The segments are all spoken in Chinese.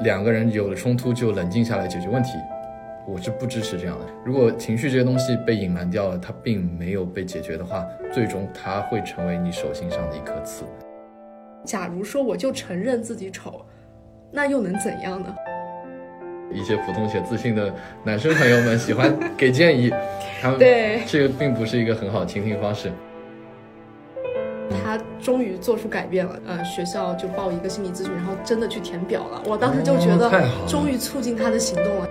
两个人有了冲突就冷静下来解决问题，我是不支持这样的。如果情绪这些东西被隐瞒掉了，它并没有被解决的话，最终它会成为你手心上的一颗刺。假如说我就承认自己丑，那又能怎样呢？一些普通且自信的男生朋友们喜欢给建议，他们对这个并不是一个很好的倾听方式。他终于做出改变了，呃，学校就报一个心理咨询，然后真的去填表了。我当时就觉得哦太好了终于促进他的行动了。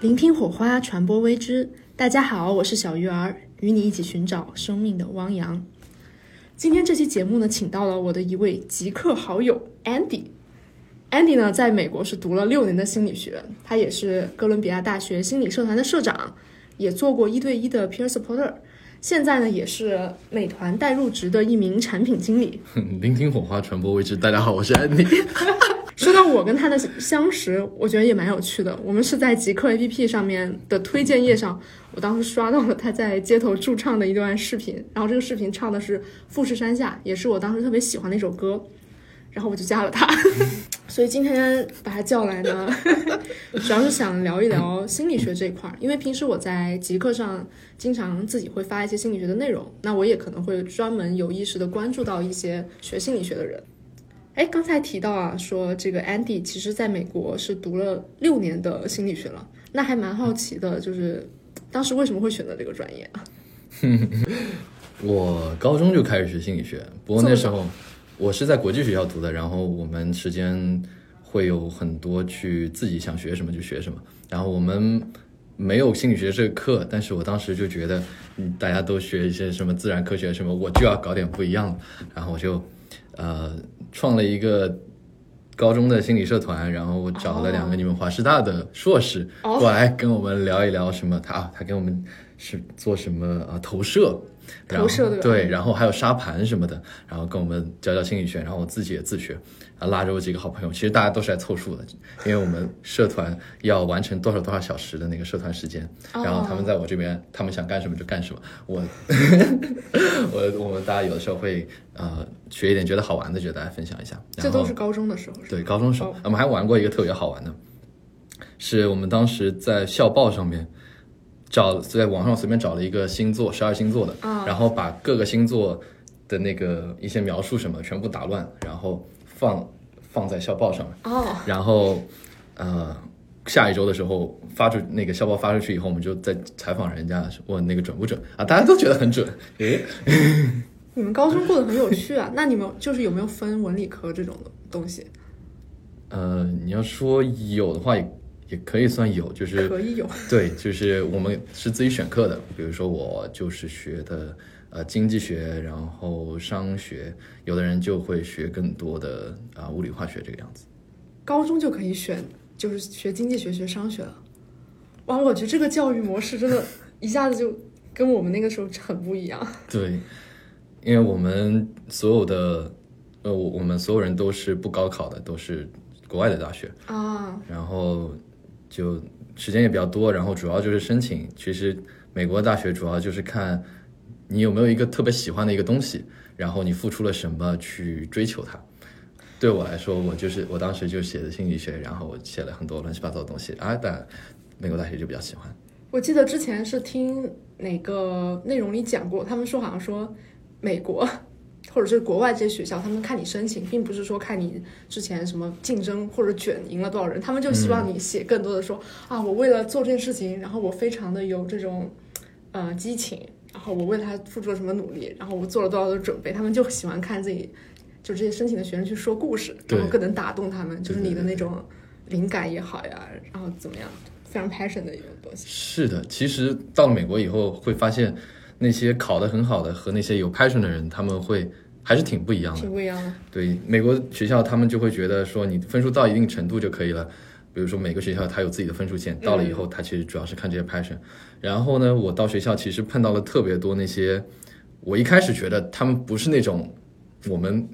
聆听火花，传播微知。大家好，我是小鱼儿，与你一起寻找生命的汪洋。今天这期节目呢，请到了我的一位极客好友 Andy。Andy 呢，在美国是读了六年的心理学，他也是哥伦比亚大学心理社团的社长，也做过一对一的 peer supporter。现在呢，也是美团代入职的一名产品经理。聆听火花，传播未知。大家好，我是安妮。说到我跟他的相识，我觉得也蛮有趣的。我们是在极客 APP 上面的推荐页上，我当时刷到了他在街头驻唱的一段视频，然后这个视频唱的是《富士山下》，也是我当时特别喜欢的一首歌，然后我就加了他。所以今天把他叫来呢，主要是想聊一聊心理学这一块儿，因为平时我在极客上经常自己会发一些心理学的内容，那我也可能会专门有意识的关注到一些学心理学的人。哎，刚才提到啊，说这个 Andy 其实在美国是读了六年的心理学了，那还蛮好奇的，就是当时为什么会选择这个专业啊？我高中就开始学心理学，不过那时候我是在国际学校读的，然后我们时间会有很多去自己想学什么就学什么，然后我们没有心理学这个课，但是我当时就觉得，嗯，大家都学一些什么自然科学什么，我就要搞点不一样的，然后我就呃创了一个。高中的心理社团，然后我找了两个你们华师大的硕士哦过来跟我们聊一聊什么，他啊他跟我们是做什么啊投射，投射对对，然后还有沙盘什么的，然后跟我们教教心理学，然后我自己也自学，啊，拉着我几个好朋友，其实大家都是来凑数的，因为我们社团要完成多少多少小时的那个社团时间，哦。然后他们在我这边，他们想干什么就干什么，我 我我们大家有的时候会呃学一点觉得好玩的，觉得大家分享一下，这都是高中的时候，对，高中时候哦，我们还玩过一个特别好玩的，是我们当时在校报上面找，在网上随便找了一个星座，十二星座的，啊然后把各个星座的那个一些描述什么全部打乱，然后放放在校报上面，哦，然后呃。下一周的时候发出那个校报发出去以后，我们就在采访人家问那个准不准啊？大家都觉得很准，诶，你们高中过得很有趣啊。那你们就是有没有分文理科这种的东西？呃，你要说有的话也也可以算有，就是可以有。对，就是我们是自己选课的，比如说我就是学的呃经济学，然后商学，有的人就会学更多的啊、物理化学这个样子。高中就可以选，就是学经济学、学商学了。哇，我觉得这个教育模式真的，一下子就跟我们那个时候很不一样。对，因为我们所有的呃我我们所有人都是不高考的，都是国外的大学，啊，然后就时间也比较多，然后主要就是申请。其实美国大学主要就是看你有没有一个特别喜欢的一个东西，然后你付出了什么去追求它。对我来说，我就是我当时就写的心理学，然后我写了很多乱七八糟的东西啊，但美国大学就比较喜欢。我记得之前是听哪个内容里讲过，他们说好像说美国或者是国外这些学校，他们看你申请，并不是说看你之前什么竞争或者卷赢了多少人，他们就希望你写更多的说、啊，我为了做这件事情，然后我非常的有这种呃激情，然后我为了他付出了什么努力，然后我做了多少的准备，他们就喜欢看自己就这些申请的学生去说故事，然后更能打动他们，就是你的那种灵感也好呀，然后怎么样，非常 passion 的一种东西。是的，其实到了美国以后，会发现那些考得很好的和那些有 passion 的人，他们会还是挺不一样的。挺不一样的。对美国学校，他们就会觉得说你分数到一定程度就可以了。比如说每个学校它有自己的分数线，到了以后，它其实主要是看这些 passion。然后呢，我到学校其实碰到了特别多那些，我一开始觉得他们不是那种我们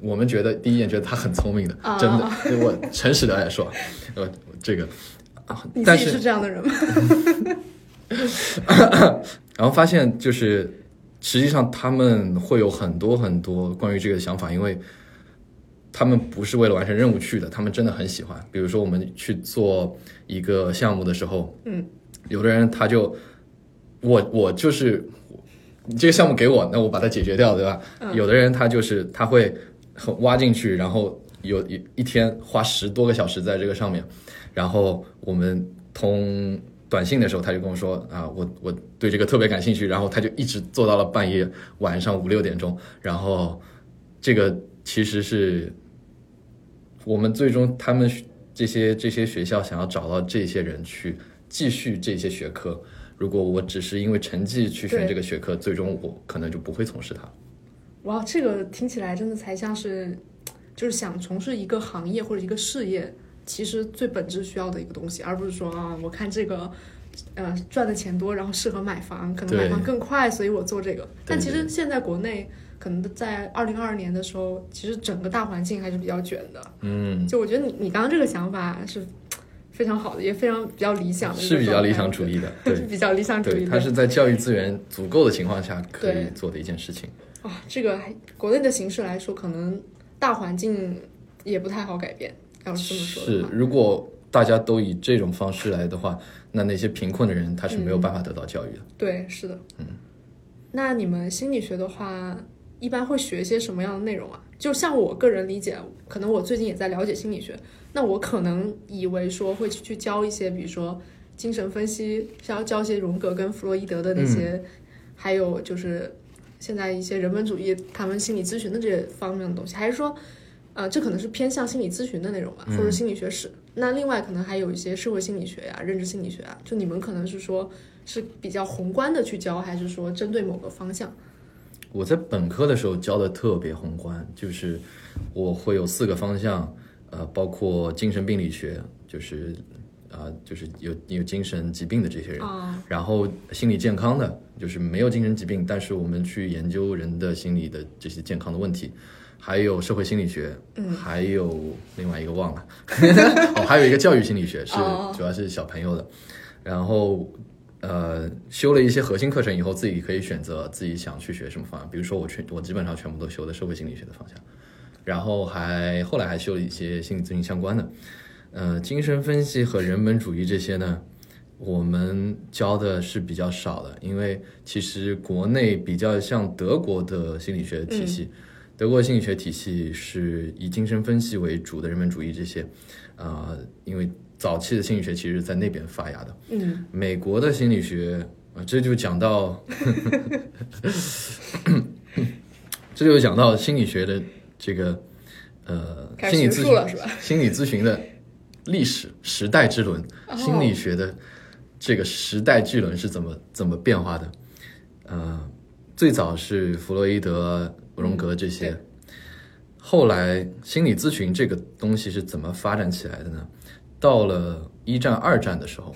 我们觉得第一眼觉得他很聪明的，啊真的，我诚实的来说，呃，这个但是这样的人吗？然后发现就是，实际上他们会有很多很多关于这个想法，因为他们不是为了完成任务去的，他们真的很喜欢。比如说我们去做一个项目的时候，嗯，有的人他就我我就是你这个项目给我，那我把它解决掉，对吧？有的人他就是他会很挖进去，然后有一一天花十多个小时在这个上面，然后我们通短信的时候，他就跟我说啊，我我对这个特别感兴趣，然后他就一直做到了半夜晚上五六点钟，然后这个其实是我们最终他们这些这些学校想要找到这些人去继续这些学科。如果我只是因为成绩去选这个学科，最终我可能就不会从事它。哇，这个听起来真的才像是，就是想从事一个行业或者一个事业，其实最本质需要的一个东西，而不是说啊，我看这个，呃，赚的钱多，然后适合买房，可能买房更快，所以我做这个。但其实现在国内可能在二零二二年的时候，其实整个大环境还是比较卷的。嗯，就我觉得你你刚刚这个想法是非常好的，也非常比较理想的是比较理想主义的，对是比较理想主义，的。它是在教育资源足够的情况下可以做的一件事情。啊，这个还国内的形势来说，可能大环境也不太好改变。要是这么说是的，话，如果大家都以这种方式来的话，那那些贫困的人他是没有办法得到教育的。对，是的。嗯，那你们心理学的话，一般会学一些什么样的内容啊？就像我个人理解，可能我最近也在了解心理学，那我可能以为说会去教一些，比如说精神分析，教教一些荣格跟弗洛伊德的那些，还有就是现在一些人本主义他们心理咨询的这些方面的东西，还是说？呃，这可能是偏向心理咨询的内容吧，或者心理学史。那另外可能还有一些社会心理学呀、认知心理学啊，就你们可能是说是比较宏观的去教，还是说针对某个方向？我在本科的时候教的特别宏观，就是我会有四个方向，呃，包括精神病理学，就是啊、呃就是有有精神疾病的这些人，啊，然后心理健康的，就是没有精神疾病，但是我们去研究人的心理的这些健康的问题，还有社会心理学，嗯，还有另外一个忘了，哦，还有一个教育心理学是哦主要是小朋友的，然后呃修了一些核心课程以后，自己可以选择自己想去学什么方向，比如说我全我基本上全部都修的社会心理学的方向，然后还后来还修了一些心理咨询相关的，呃，精神分析和人本主义这些呢。我们教的是比较少的，因为其实国内比较像德国的心理学体系，德国心理学体系是以精神分析为主的人本主义这些，呃，因为早期的心理学其实是在那边发芽的。嗯，美国的心理学，呃，这就讲到，这就讲到心理学的这个呃心理咨？询心理咨询的历史时代之轮，哦心理学的这个时代巨轮是怎么怎么变化的？呃，最早是弗洛伊德、荣格这些，对后来心理咨询这个东西是怎么发展起来的呢？到了一战、二战的时候，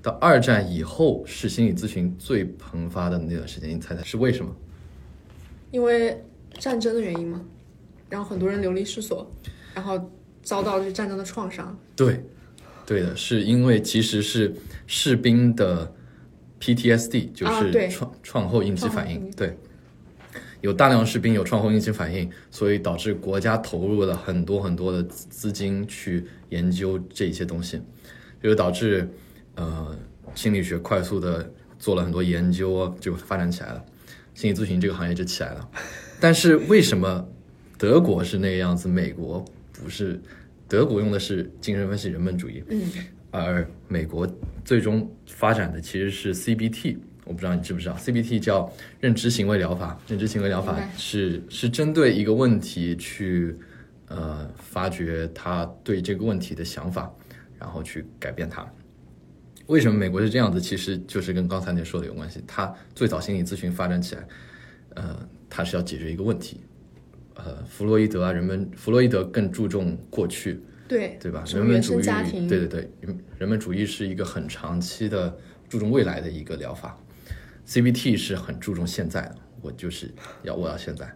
到二战以后是心理咨询最蓬发的那段时间，你猜猜是为什么？因为战争的原因嘛，然后很多人流离失所，然后遭到这战争的创伤。对，对的，是因为其实是士兵的 PTSD，就是创、创后应激反应对，有大量士兵有创后应激反应，所以导致国家投入了很多很多的资资金去研究这些东西，就导致呃心理学快速的做了很多研究，就发展起来了，心理咨询这个行业就起来了。但是为什么德国是那个样子，美国不是？德国用的是精神分析人本主义，嗯，而美国最终发展的其实是 CBT，我不知道你知不知道，CBT 叫认知行为疗法。认知行为疗法是是针对一个问题去呃发掘他对这个问题的想法，然后去改变它。为什么美国是这样子？其实就是跟刚才那说的有关系。它最早心理咨询发展起来，呃，它是要解决一个问题。呃，弗洛伊德啊，人们弗洛伊德更注重过去，对，对吧？人本主义，对对对，人人本主义是一个很长期的注重未来的一个疗法，CBT 是很注重现在的，我就是要我要现在。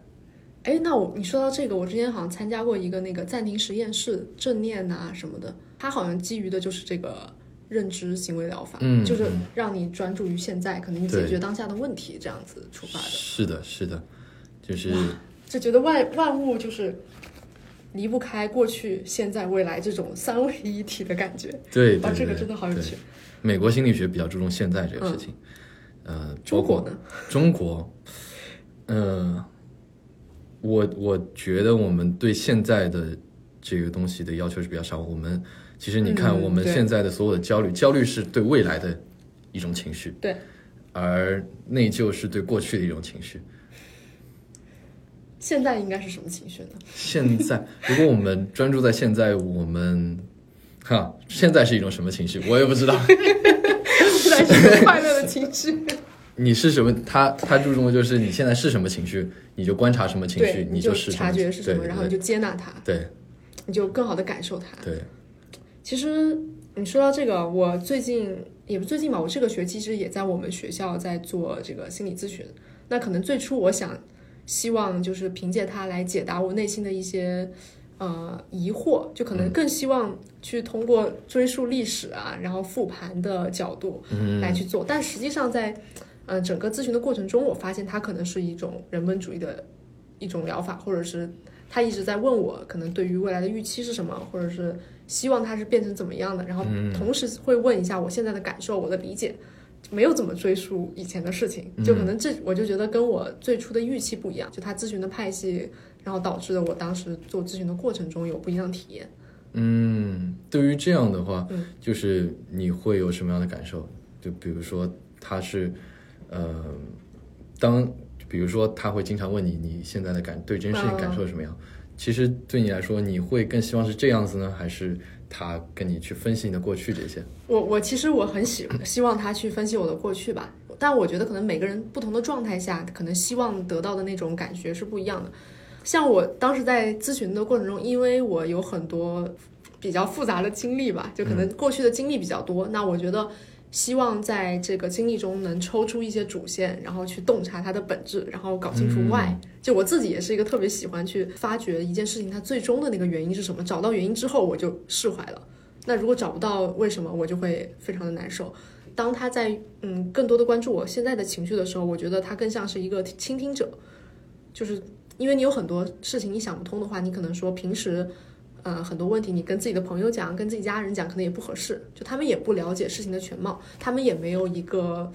哎，那我你说到这个，我之前好像参加过一个那个暂停实验室正念呐、什么的，它好像基于的就是这个认知行为疗法，嗯就是嗯让你专注于现在，可能你解决当下的问题这样子出发的。是的，是的，就是就觉得万万物就是离不开过去、现在、未来这种三位一体的感觉。对，啊，这个真的好有趣。美国心理学比较注重现在这个事情，呃，中国呢？中国，呃，我我觉得我们对现在的这个东西的要求是比较少。我们其实你看，嗯我们现在的所有的焦虑，焦虑是对未来的一种情绪，对，而内疚是对过去的一种情绪。现在应该是什么情绪呢？现在，如果我们专注在现在，我们哈，现在是一种什么情绪，我也不知道。现在是个快乐的情绪。你是什么？他他注重的就是你现在是什么情绪，你就观察什么情绪，你就是察觉是什么，然后你就接纳它，对你就更好的感受它。对，其实你说到这个，我最近也不最近吧，我这个学期其实也在我们学校在做这个心理咨询。那可能最初我想希望就是凭借它来解答我内心的一些呃疑惑，就可能更希望去通过追溯历史啊，然后复盘的角度来去做。但实际上在呃整个咨询的过程中，我发现它可能是一种人本主义的一种疗法，或者是他一直在问我可能对于未来的预期是什么，或者是希望它是变成怎么样的，然后同时会问一下我现在的感受、我的理解。没有怎么追溯以前的事情，就可能这我就觉得跟我最初的预期不一样，就他咨询的派系，然后导致了我当时做咨询的过程中有不一样的体验。嗯，对于这样的话，嗯就是你会有什么样的感受？就比如说他是，呃，当比如说他会经常问你你现在的感对这件事情感受什么样？其实对你来说，你会更希望是这样子呢，还是他跟你去分析你的过去这些？我我其实我很喜希望他去分析我的过去吧，但我觉得可能每个人不同的状态下，可能希望得到的那种感觉是不一样的。像我当时在咨询的过程中，因为我有很多比较复杂的经历吧，就可能过去的经历比较多，那我觉得希望在这个经历中能抽出一些主线，然后去洞察它的本质，然后搞清楚 why。就我自己也是一个特别喜欢去发掘一件事情它最终的那个原因是什么，找到原因之后我就释怀了。那如果找不到为什么，我就会非常的难受。当他在嗯更多的关注我现在的情绪的时候，我觉得他更像是一个倾听者，就是因为你有很多事情你想不通的话，你可能说平时，呃很多问题你跟自己的朋友讲，跟自己家人讲，可能也不合适，就他们也不了解事情的全貌，他们也没有一个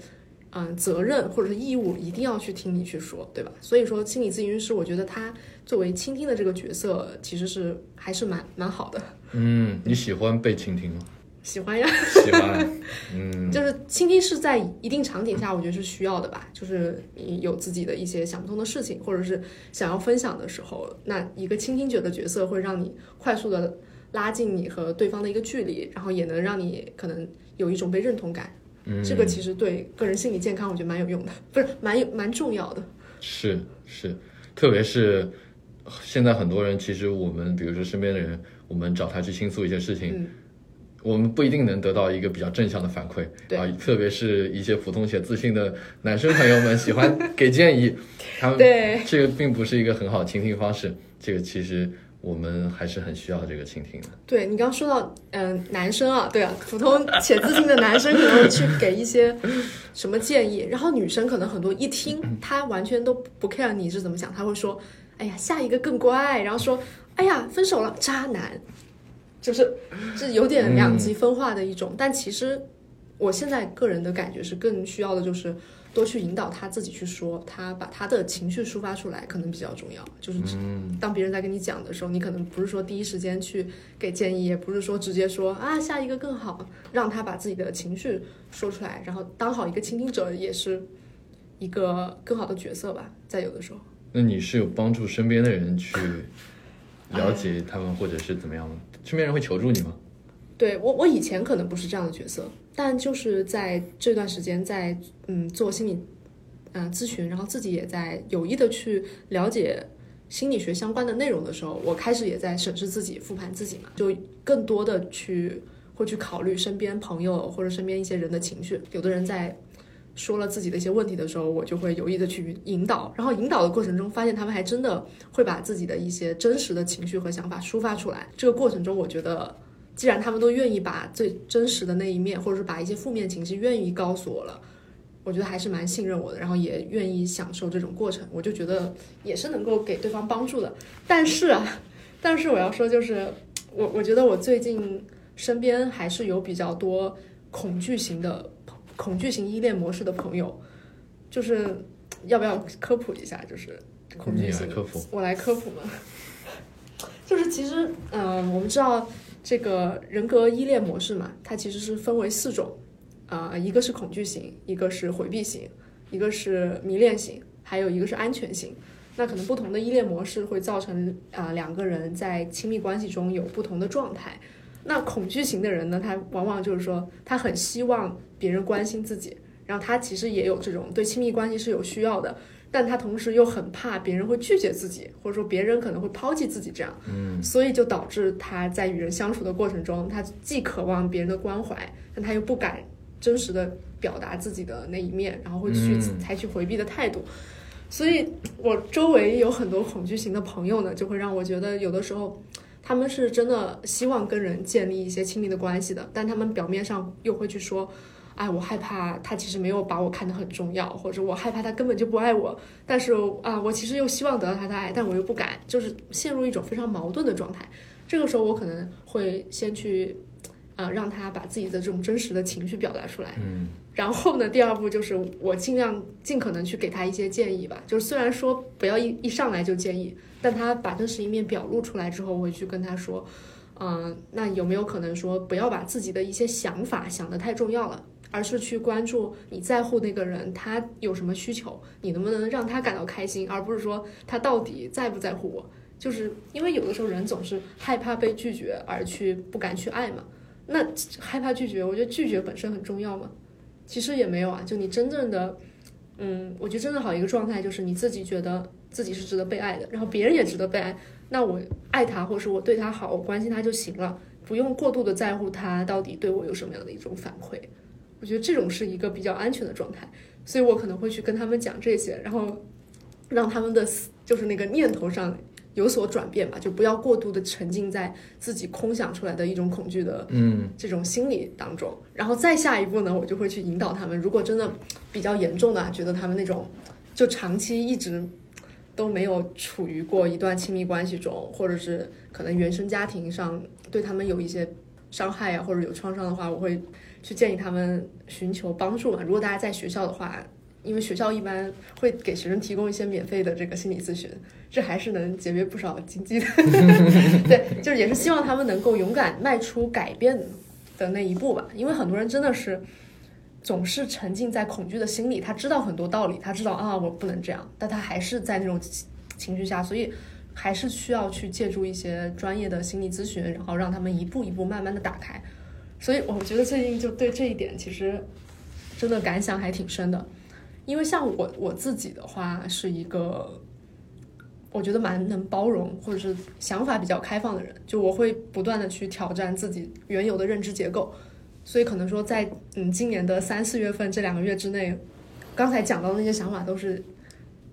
嗯、责任或者是义务一定要去听你去说，对吧？所以说心理咨询师，我觉得他作为倾听的这个角色，其实是还是蛮蛮好的，嗯，你喜欢被倾听吗？喜欢呀。喜欢，嗯，就是倾听是在一定场景下，我觉得是需要的吧。就是你有自己的一些想不通的事情，或者是想要分享的时候，那一个倾听者的角色会让你快速的拉近你和对方的一个距离，然后也能让你可能有一种被认同感。嗯这个其实对个人心理健康，我觉得蛮有用的，不是蛮有蛮重要的。是是，特别是现在很多人，其实我们比如说身边的人，我们找他去倾诉一些事情，嗯我们不一定能得到一个比较正向的反馈对。啊，特别是一些普通且自信的男生朋友们喜欢给建议，他们对。这个并不是一个很好的倾听方式，这个其实我们还是很需要这个倾听的。对你刚刚说到，嗯、男生啊，对啊，普通且自信的男生可能会去给一些什么建议，然后女生可能很多一听，她完全都不 care 你是怎么想，她会说，哎呀，下一个更乖，然后说，哎呀，分手了，渣男，就是这有点两极分化的一种，但其实我现在个人的感觉是更需要的就是。多去引导他自己去说，他把他的情绪抒发出来，可能比较重要。就是当别人在跟你讲的时候，你可能不是说第一时间去给建议，也不是说直接说啊下一个更好，让他把自己的情绪说出来，然后当好一个倾听者，也是一个更好的角色吧。在有的时候，那你是有帮助身边的人去了解他们，或者是怎么样吗？身边人会求助你吗？对我我以前可能不是这样的角色，但就是在这段时间在嗯做心理嗯、咨询，然后自己也在有意的去了解心理学相关的内容的时候，我开始也在审视自己、复盘自己嘛，就更多的去会去考虑身边朋友或者身边一些人的情绪。有的人在说了自己的一些问题的时候，我就会有意的去引导，然后引导的过程中发现他们还真的会把自己的一些真实的情绪和想法抒发出来。这个过程中，我觉得。既然他们都愿意把最真实的那一面，或者是把一些负面情绪愿意告诉我了，我觉得还是蛮信任我的，然后也愿意享受这种过程，我就觉得也是能够给对方帮助的。但是啊，但是我要说，就是我我觉得我最近身边还是有比较多恐惧型的恐惧型依恋模式的朋友，就是要不要科普一下？就是恐惧型来科普。我来科普嘛，就是其实，嗯、我们知道这个人格依恋模式嘛，它其实是分为四种，啊、一个是恐惧型，一个是回避型，一个是迷恋型，还有一个是安全型。那可能不同的依恋模式会造成啊、两个人在亲密关系中有不同的状态。那恐惧型的人呢，他往往就是说他很希望别人关心自己，然后他其实也有这种对亲密关系是有需要的，但他同时又很怕别人会拒绝自己，或者说别人可能会抛弃自己，这样，嗯，所以就导致他在与人相处的过程中，他既渴望别人的关怀，但他又不敢真实的表达自己的那一面，然后会去嗯。采取回避的态度。所以我周围有很多恐惧型的朋友呢，就会让我觉得有的时候他们是真的希望跟人建立一些亲密的关系的，但他们表面上又会去说，哎，我害怕他其实没有把我看得很重要，或者我害怕他根本就不爱我，但是啊，我其实又希望得到他的爱，但我又不敢，就是陷入一种非常矛盾的状态。这个时候，我可能会先去，呃，让他把自己的这种真实的情绪表达出来。嗯，然后呢，第二步就是我尽量尽可能去给他一些建议吧。就是虽然说不要一一上来就建议，但他把真实一面表露出来之后，我会去跟他说，嗯、那有没有可能说不要把自己的一些想法想得太重要了，而是去关注你在乎那个人他有什么需求，你能不能让他感到开心，而不是说他到底在不在乎我。就是因为有的时候人总是害怕被拒绝而去不敢去爱嘛。那害怕拒绝，我觉得拒绝本身很重要嘛。其实也没有啊，就你真正的，嗯，我觉得真正好一个状态就是你自己觉得自己是值得被爱的，然后别人也值得被爱，那我爱他，或者是我对他好，我关心他就行了，不用过度的在乎他到底对我有什么样的一种反馈。我觉得这种是一个比较安全的状态，所以我可能会去跟他们讲这些，然后让他们的思就是那个念头上有所转变吧，就不要过度的沉浸在自己空想出来的一种恐惧的嗯这种心理当中，然后再下一步呢，我就会去引导他们。如果真的比较严重的啊，觉得他们那种就长期一直都没有处于过一段亲密关系中，或者是可能原生家庭上对他们有一些伤害啊，或者有创伤的话，我会去建议他们寻求帮助嘛。如果大家在学校的话，因为学校一般会给学生提供一些免费的这个心理咨询，这还是能节约不少经济的。对，就是也是希望他们能够勇敢迈出改变的那一步吧。因为很多人真的是总是沉浸在恐惧的心理，他知道很多道理，他知道啊我不能这样，但他还是在那种情绪下，所以还是需要去借助一些专业的心理咨询，然后让他们一步一步慢慢的打开。所以我觉得最近就对这一点其实真的感想还挺深的。因为像我我自己的话，是一个我觉得蛮能包容或者是想法比较开放的人，就我会不断的去挑战自己原有的认知结构，所以可能说在嗯今年的三四月份这两个月之内，刚才讲到的那些想法都是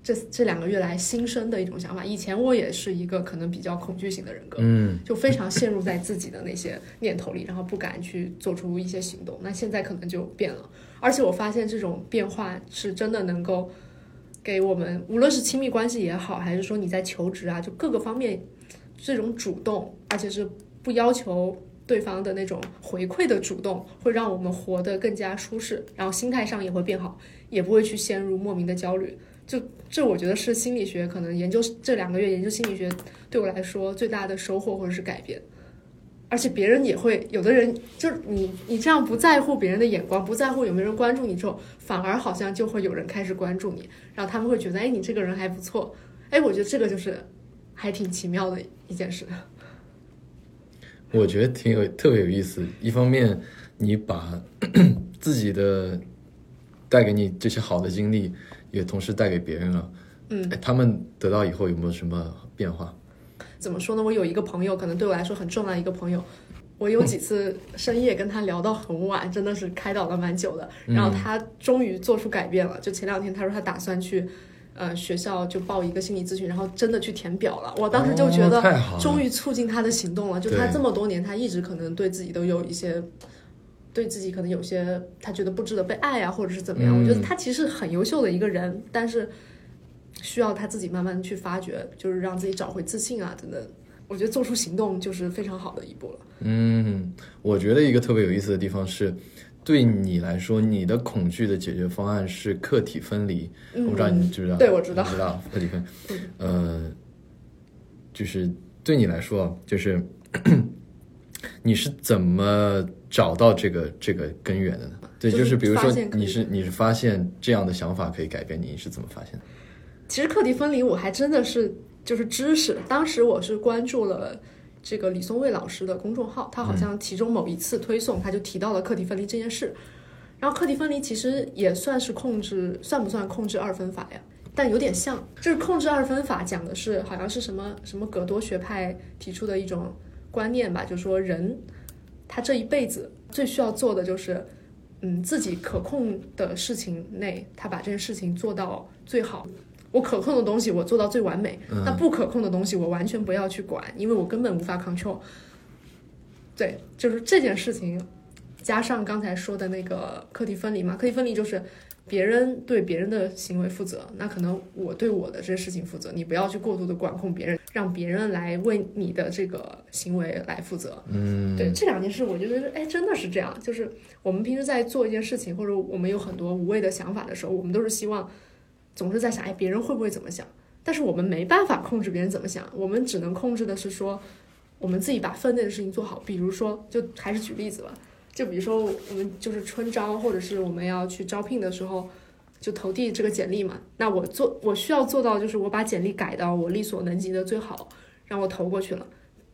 这这两个月来新生的一种想法。以前我也是一个可能比较恐惧型的人格，嗯就非常陷入在自己的那些念头里，然后不敢去做出一些行动。那现在可能就变了，而且我发现这种变化是真的能够给我们，无论是亲密关系也好，还是说你在求职啊，就各个方面这种主动，而且是不要求对方的那种回馈的主动，会让我们活得更加舒适，然后心态上也会变好，也不会去陷入莫名的焦虑。就这，我觉得是心理学可能研究这两个月研究心理学对我来说最大的收获或者是改变。而且别人也会，有的人就是你，你这样不在乎别人的眼光，不在乎有没有人关注你之后，反而好像就会有人开始关注你，然后他们会觉得，哎，你这个人还不错，哎，我觉得这个就是还挺奇妙的一件事。我觉得挺有特别有意思。一方面，你把 自己的带给你这些好的经历，也同时带给别人了。嗯哎，他们得到以后有没有什么变化？怎么说呢？我有一个朋友，可能对我来说很重要的一个朋友，我有几次深夜跟他聊到很晚，真的是开导了蛮久的。然后他终于做出改变了，就前两天他说他打算去。呃，学校就报一个心理咨询，然后真的去填表了。我当时就觉得终于促进他的行动了。就他这么多年，他一直可能对自己都有一些，对自己可能有些他觉得不值得被爱啊，或者是怎么样。嗯我觉得他其实很优秀的一个人，但是需要他自己慢慢去发掘，就是让自己找回自信啊，等等。我觉得做出行动就是非常好的一步了。嗯，我觉得一个特别有意思的地方是，对你来说，你的恐惧的解决方案是客体分离。嗯我不知道你知不知道？对我知道你知道客体分，呃，就是对你来说，就是 你是怎么找到这个这个根源的呢？对，就就是是比如说你是你是发现这样的想法可以改变你，你是怎么发现的？其实课题分离我还真的是就是知识，当时我是关注了这个李松蔚老师的公众号，他好像其中某一次推送他就提到了课题分离这件事。然后课题分离其实也算是控制，算不算控制二分法呀？但有点像，就是控制二分法讲的是好像是什么什么葛多学派提出的一种观念吧，就是说人他这一辈子最需要做的就是，嗯，自己可控的事情内，他把这件事情做到最好。我可控的东西我做到最完美，那不可控的东西我完全不要去管，因为我根本无法 control。对，就是这件事情，加上刚才说的那个课题分离嘛，课题分离就是别人对别人的行为负责，那可能我对我的这些事情负责，你不要去过度的管控别人，让别人来为你的这个行为来负责。嗯，对这两件事，我就觉得，哎，真的是这样。就是我们平时在做一件事情，或者我们有很多无谓的想法的时候，我们都是希望，总是在想，哎，别人会不会怎么想？但是我们没办法控制别人怎么想，我们只能控制的是说，我们自己把分内的事情做好。比如说，就还是举例子吧，就比如说我们就是春招，或者是我们要去招聘的时候，就投递这个简历嘛。那我做，我需要做到就是我把简历改到我力所能及的最好，让我投过去了。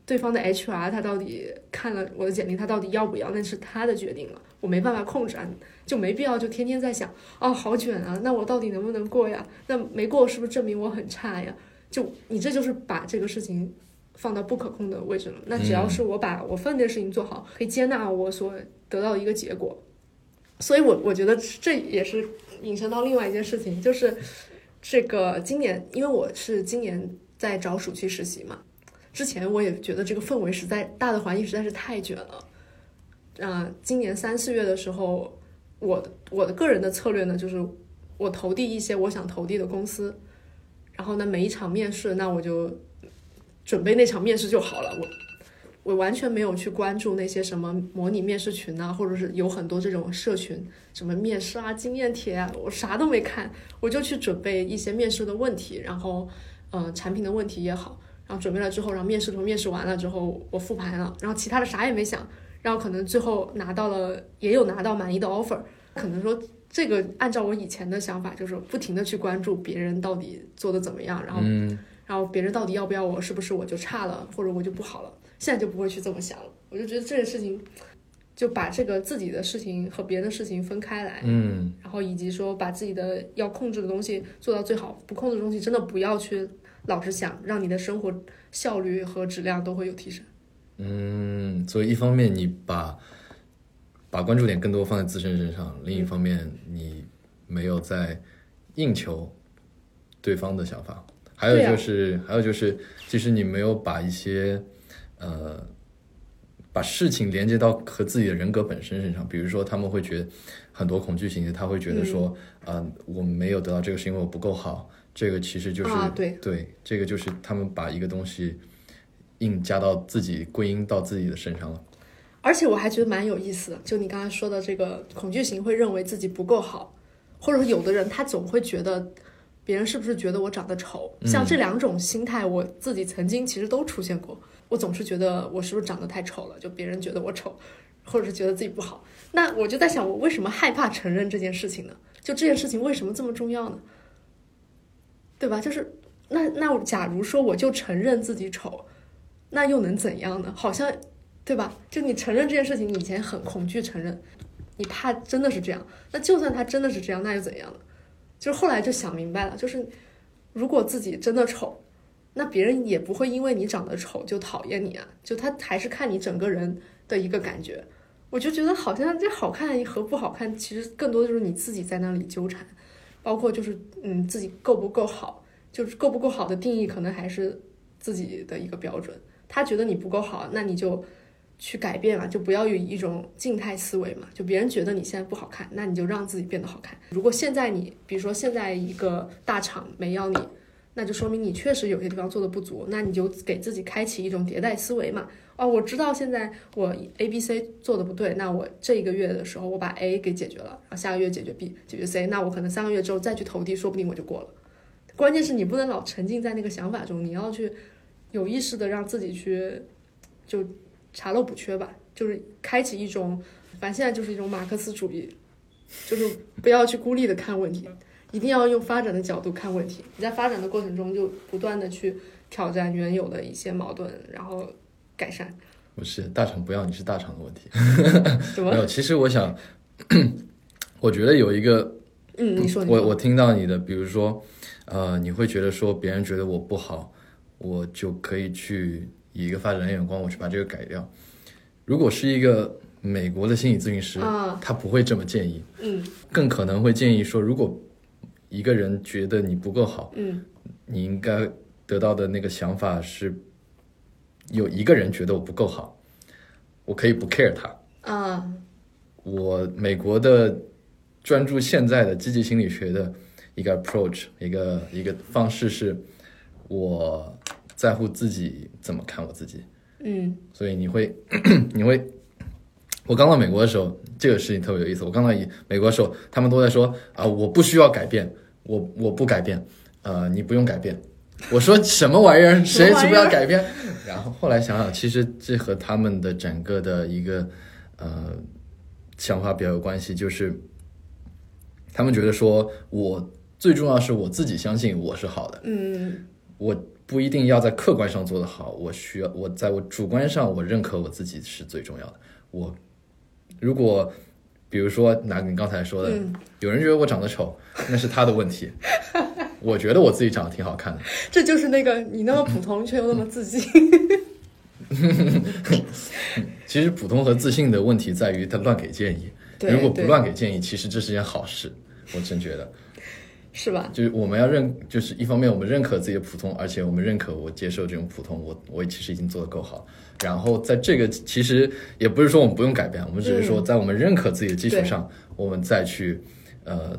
对方的 HR 他到底看了我的简历，他到底要不要，那是他的决定了，我没办法控制啊，就没必要就天天在想，哦，好卷啊，那我到底能不能过呀？那没过是不是证明我很差呀？就你这就是把这个事情放到不可控的位置了。那只要是我把我分内的事情做好，可以接纳我所得到的一个结果，所以我我觉得这也是引申到另外一件事情，就是这个今年，因为我是今年在找暑期实习嘛。之前我也觉得这个氛围实在大的环境实在是太卷了，啊、今年三四月的时候，我我的个人的策略呢，就是我投递一些我想投递的公司，然后呢每一场面试，那我就准备那场面试就好了，我我完全没有去关注那些什么模拟面试群啊，或者是有很多这种社群，什么面试啊、经验帖啊，我啥都没看，我就去准备一些面试的问题，然后嗯、呃产品的问题也好。然后准备了之后，然后面试的时候面试完了之后，我复盘了，然后其他的啥也没想，然后可能最后拿到了，也有拿到满意的 offer，可能说这个按照我以前的想法，就是不停的去关注别人到底做的怎么样，然后、嗯。然后别人到底要不要我，是不是我就差了，或者我就不好了，现在就不会去这么想了，我就觉得这件事情就把这个自己的事情和别人的事情分开来，嗯。然后以及说把自己的要控制的东西做到最好，不控制的东西真的不要去老是想，让你的生活效率和质量都会有提升。嗯，所以一方面你把把关注点更多放在自身身上，另一方面你没有在应求对方的想法，还有就是、还有就是，其实你没有把一些呃把事情连接到和自己的人格本身身上，比如说他们会觉得很多恐惧情节，他会觉得说，啊、我没有得到这个是因为我不够好，这个其实就是、啊对。对，这个就是他们把一个东西硬加到自己归因到自己的身上了。而且我还觉得蛮有意思的，就你刚才说的这个恐惧型会认为自己不够好，或者说有的人他总会觉得别人是不是觉得我长得丑，像这两种心态，我自己曾经其实都出现过。我总是觉得我是不是长得太丑了，就别人觉得我丑，或者是觉得自己不好。那我就在想，我为什么害怕承认这件事情呢？就这件事情为什么这么重要呢？对吧？就是那那假如说我就承认自己丑，那又能怎样呢？好像对吧？就你承认这件事情，你以前很恐惧承认，你怕真的是这样。那就算他真的是这样，那又怎样呢？就是后来就想明白了，就是如果自己真的丑，那别人也不会因为你长得丑就讨厌你啊，就他还是看你整个人的一个感觉。我就觉得好像这好看和不好看，其实更多的就是你自己在那里纠缠，包括就是嗯自己够不够好，就是够不够好的定义可能还是自己的一个标准。他觉得你不够好，那你就去改变啊，就不要有一种静态思维嘛。就别人觉得你现在不好看，那你就让自己变得好看。如果现在你，比如说现在一个大厂没要你，那就说明你确实有些地方做的不足，那你就给自己开启一种迭代思维嘛。哦，我知道现在我 A、B、C 做的不对，那我这一个月的时候我把 A 给解决了，然后下个月解决 B、解决 C，那我可能三个月之后再去投递，说不定我就过了。关键是你不能老沉浸在那个想法中，你要去有意识的让自己去就查漏补缺吧，就是开启一种，反正现在就是一种马克思主义，就是不要去孤立的看问题，一定要用发展的角度看问题。你在发展的过程中就不断的去挑战原有的一些矛盾，然后改善。不是大厂不要你是大厂的问题。怎么？没有，其实我想，我觉得有一个，嗯，你说我我听到你的，比如说，呃，你会觉得说别人觉得我不好，我就可以去以一个发展的眼光，我去把这个改掉。如果是一个美国的心理咨询师，啊他不会这么建议，嗯。更可能会建议说，如果一个人觉得你不够好，嗯。你应该得到的那个想法是，有一个人觉得我不够好，我可以不 care 他。啊我美国的专注现在的积极心理学的一个 approach，一个一个方式是，我在乎自己怎么看我自己，嗯所以你会 你会，我刚到美国的时候，这个事情特别有意思。我刚到一美国的时候，他们都在说啊，我不需要改变，我我不改变，呃，你不用改变。我说什么玩意儿？谁 什么玩意儿是不要改变？然后后来想想，其实这和他们的整个的一个呃想法比较有关系，就是他们觉得说我最重要是我自己相信我是好的，嗯我不一定要在客观上做得好，我需要我在我主观上我认可我自己是最重要的。我如果比如说拿你刚才说的，嗯有人觉得我长得丑，那是他的问题。我觉得我自己长得挺好看的，这就是那个你那么普通却又那么自信。其实普通和自信的问题在于他乱给建议。如果不乱给建议，其实这是件好事。我真觉得，是吧？就是我们要认，就是一方面我们认可自己的普通，而且我们认可我接受这种普通，我我其实已经做得够好。然后在这个其实也不是说我们不用改变，我们只是说在我们认可自己的基础上，我们再去呃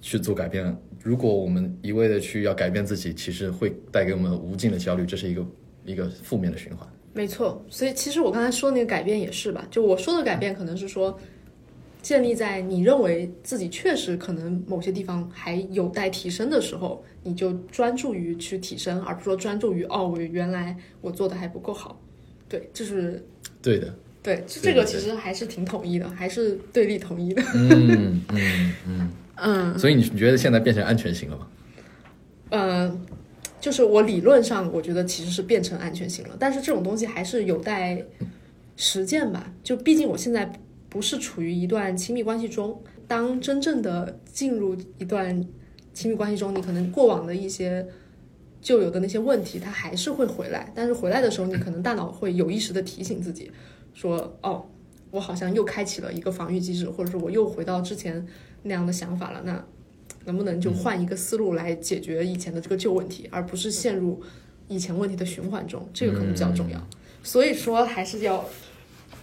去做改变。如果我们一味的去要改变自己，其实会带给我们无尽的焦虑，这是一个一个负面的循环。没错，所以其实我刚才说的那个改变也是吧？就我说的改变，可能是说建立在你认为自己确实可能某些地方还有待提升的时候，你就专注于去提升，而不是说专注于哦，我原来我做的还不够好。对，就是对的，对，这个其实还是挺统一的，还是对立统一的。嗯嗯嗯。嗯 所以你你觉得现在变成安全型了吗？呃，就是我理论上我觉得其实是变成安全型了，但是这种东西还是有待实践吧。就毕竟我现在不是处于一段亲密关系中，当真正的进入一段亲密关系中，你可能过往的一些旧有的那些问题，它还是会回来。但是回来的时候，你可能大脑会有意识的提醒自己，说哦，我好像又开启了一个防御机制，或者说我又回到之前那样的想法了。那能不能就换一个思路来解决以前的这个旧问题，而不是陷入以前问题的循环中？这个可能比较重要。所以说，还是要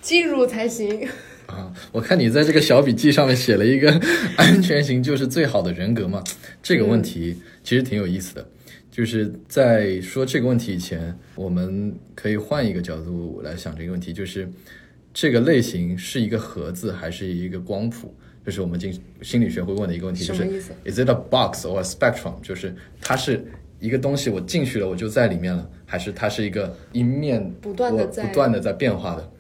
进入才行。啊，我看你在这个小笔记上面写了一个 “安全型就是最好的人格”嘛，这个问题其实挺有意思的。就是在说这个问题以前，我们可以换一个角度来想这个问题，就是这个类型是一个盒子还是一个光谱？这是我们经心理学会问的一个问题，就是什么意思？Is it a box or a spectrum？就是它是一个东西，我进去了我就在里面了，还是它是一个一面不断的在不断的在变化的？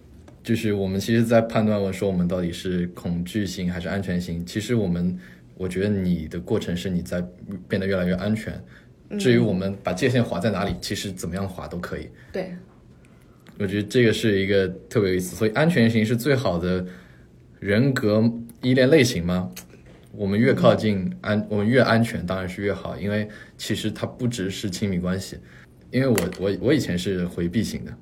就是我们其实，在判断我说我们到底是恐惧型还是安全型。其实我们，我觉得你的过程是你在变得越来越安全。至于我们把界限划在哪里，其实怎么样划都可以。对，我觉得这个是一个特别有意思，所以安全型是最好的人格依恋类型吗？我们越靠近安，我们越安全，当然是越好，因为其实它不只是亲密关系。因为我我我以前是回避型的，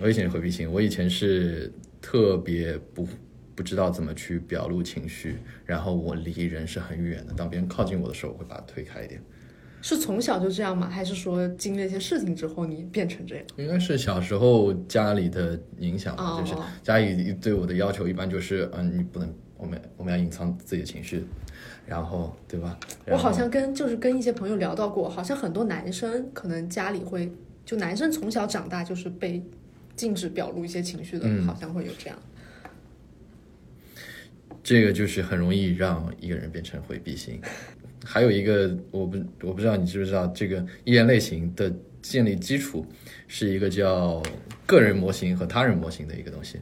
我以前是回避型，我以前是特别不不知道怎么去表露情绪，然后我离人是很远的，当别人靠近我的时候，我会把它推开一点。是从小就这样吗？还是说经历一些事情之后你变成这样？应该是小时候家里的影响吧，哦就是家里对我的要求一般就是，嗯，你不能，我们我们要隐藏自己的情绪，然后对吧？我好像跟就是跟一些朋友聊到过，好像很多男生可能家里会，就男生从小长大就是被禁止表露一些情绪的，嗯好像会有这样。这个就是很容易让一个人变成回避型。还有一个，我不我不知道你知不知道，这个依恋类型的建立基础是一个叫个人模型和他人模型的一个东西。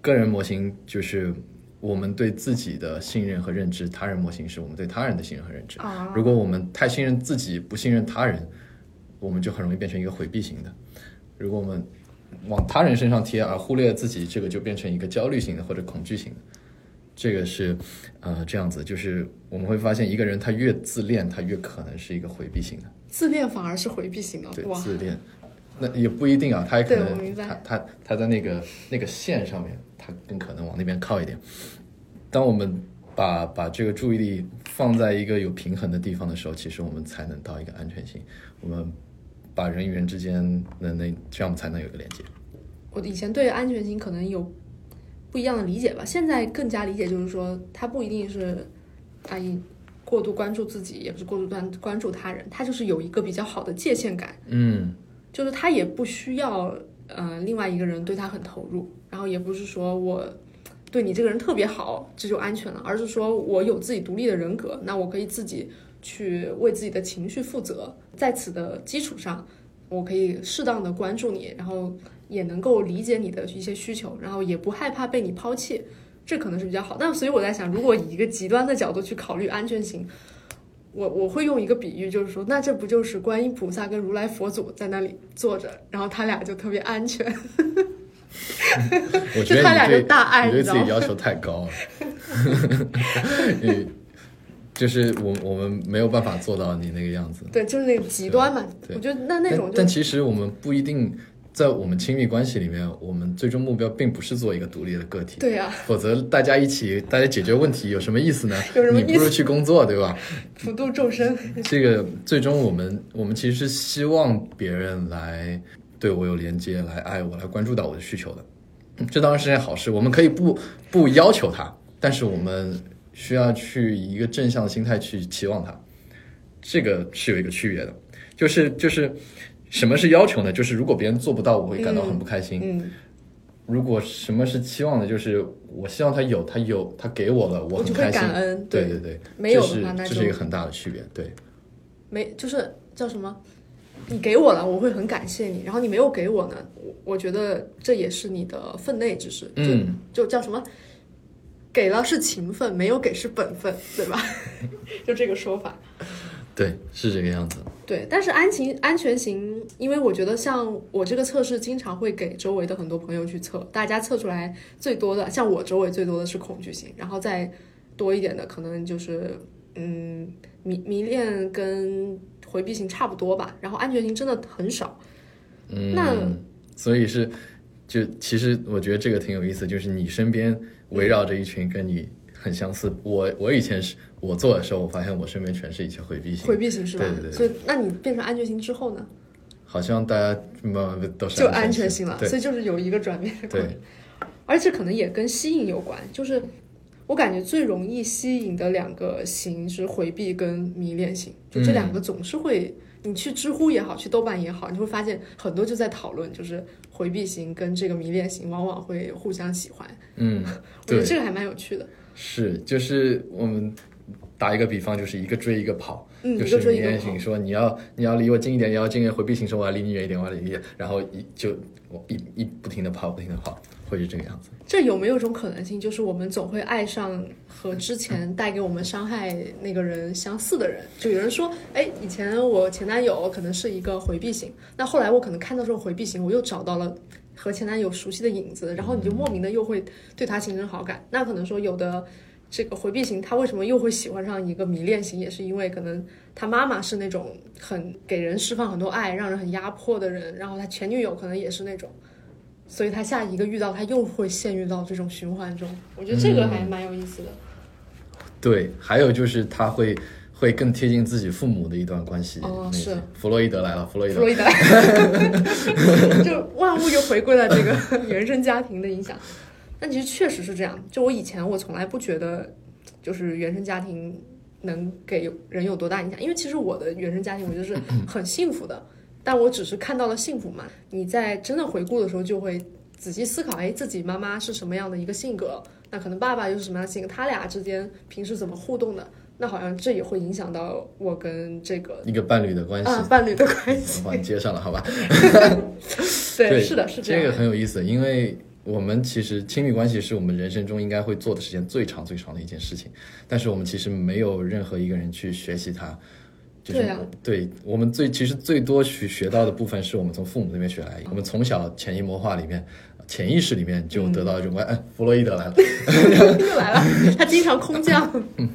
个人模型就是我们对自己的信任和认知，他人模型是我们对他人的信任和认知。啊如果我们太信任自己，不信任他人，我们就很容易变成一个回避型的。如果我们往他人身上贴，而忽略自己，这个就变成一个焦虑型的或者恐惧型的。这个是，呃，这样子，就是我们会发现，一个人他越自恋，他越可能是一个回避型的，自恋反而是回避型的，对，自恋。那也不一定啊，他也可能他他他在那个那个线上面，他更可能往那边靠一点。当我们把把这个注意力放在一个有平衡的地方的时候，其实我们才能到一个安全性。我们把人与人之间的那这样才能有个连接。我以前对安全性可能有不一样的理解吧，现在更加理解就是说，他不一定是啊以过度关注自己，也不是过度关关注他人，他就是有一个比较好的界限感，嗯就是他也不需要呃另外一个人对他很投入，然后也不是说我对你这个人特别好，这就安全了，而是说我有自己独立的人格，那我可以自己去为自己的情绪负责，在此的基础上，我可以适当的关注你，然后也能够理解你的一些需求，然后也不害怕被你抛弃，这可能是比较好。那所以我在想，如果以一个极端的角度去考虑安全性。我我会用一个比喻，就是说，那这不就是观音菩萨跟如来佛祖在那里坐着，然后他俩就特别安全。我觉得就他俩你对就大爱你对自己要求太高了。你就是我我们没有办法做到你那个样子。对，就是那个极端嘛。对我觉得那那种但但其实我们不一定在我们亲密关系里面，我们最终目标并不是做一个独立的个体。对呀、否则大家一起，大家解决问题有什么意思呢？有什么意思你不如去工作，对吧？普度众生。这个最终我们我们其实是希望别人来对我有连接，来爱我，来关注到我的需求的。这当然是件好事，我们可以不不要求他，但是我们需要去以一个正向的心态去期望他，这个是有一个区别的。就是就是什么是要求呢？就是如果别人做不到，我会感到很不开心。嗯，如果什么是期望呢，就是我希望他有，他有，他给我了，我很开心。感恩。对对对，没有的这是话那就这是一个很大的区别。对，没就是叫什么？你给我了，我会很感谢你。然后你没有给我呢，我我觉得这也是你的分内之事。嗯，就叫什么？给了是情分，没有给是本分，对吧？就这个说法。对，是这个样子。对，但是安情安全型，因为我觉得像我这个测试，经常会给周围的很多朋友去测，大家测出来最多的，像我周围最多的是恐惧型，然后再多一点的可能就是嗯迷迷恋跟回避型差不多吧，然后安全型真的很少。嗯，那所以是，就其实我觉得这个挺有意思，就是你身边围绕着一群跟你很相似。我我以前是我做的时候，我发现我身边全是一些回避型，回避型是吧？对对对。所以那你变成安全型之后呢，好像大家慢慢都是就安安全型了，所以就是有一个转变的过程对，而且可能也跟吸引有关，就是我感觉最容易吸引的两个型是回避跟迷恋型，就这两个总是会，你去知乎也好，去豆瓣也好，你会发现很多就在讨论，就是回避型跟这个迷恋型往往会互相喜欢，嗯，我觉得，这个还蛮有趣的。是就是我们打一个比方，就是一个追一个跑。嗯，就是迷恋型，说你要你要离我近一点，你要近一点；回避型说我要离你远一点，我要离你远，然后一就我一一不停的跑，不停的跑，会是这个样子。这有没有一种可能性，就是我们总会爱上和之前带给我们伤害那个人相似的人？就有人说，哎，以前我前男友可能是一个回避型，那后来我可能看到这种回避型，我又找到了和前男友熟悉的影子，然后你就莫名的又会对他形成好感。那可能说有的这个回避型，他为什么又会喜欢上一个迷恋型，也是因为可能他妈妈是那种很给人释放很多爱，让人很压迫的人，然后他前女友可能也是那种。所以他下一个遇到他又会陷入到这种循环中，我觉得这个还蛮有意思的。对，还有就是他会会更贴近自己父母的一段关系。哦是弗洛伊德来了，弗洛伊德弗洛伊德，就万物又回归了这个 原生家庭的影响。但其实确实是这样，就我以前我从来不觉得，就是原生家庭能给人有多大影响？因为其实我的原生家庭我觉得是很幸福的，但我只是看到了幸福嘛。你在真的回顾的时候，就会仔细思考，哎，自己妈妈是什么样的一个性格？那可能爸爸又是什么样的性格？他俩之间平时怎么互动的？那好像这也会影响到我跟这个一个伴侣的关系，啊，伴侣的关系。我帮你接上了，好吧？对，是的，是这个很有意思，因为我们其实亲密关系是我们人生中应该会做的时间最长最长的一件事情，但是我们其实没有任何一个人去学习它。就是、对啊对我们最其实最多去学到的部分是我们从父母那边学来的，我们从小潜移默化里面。潜意识里面就得到一种关，哎，弗洛伊德来了，又来了，他经常空降。嗯，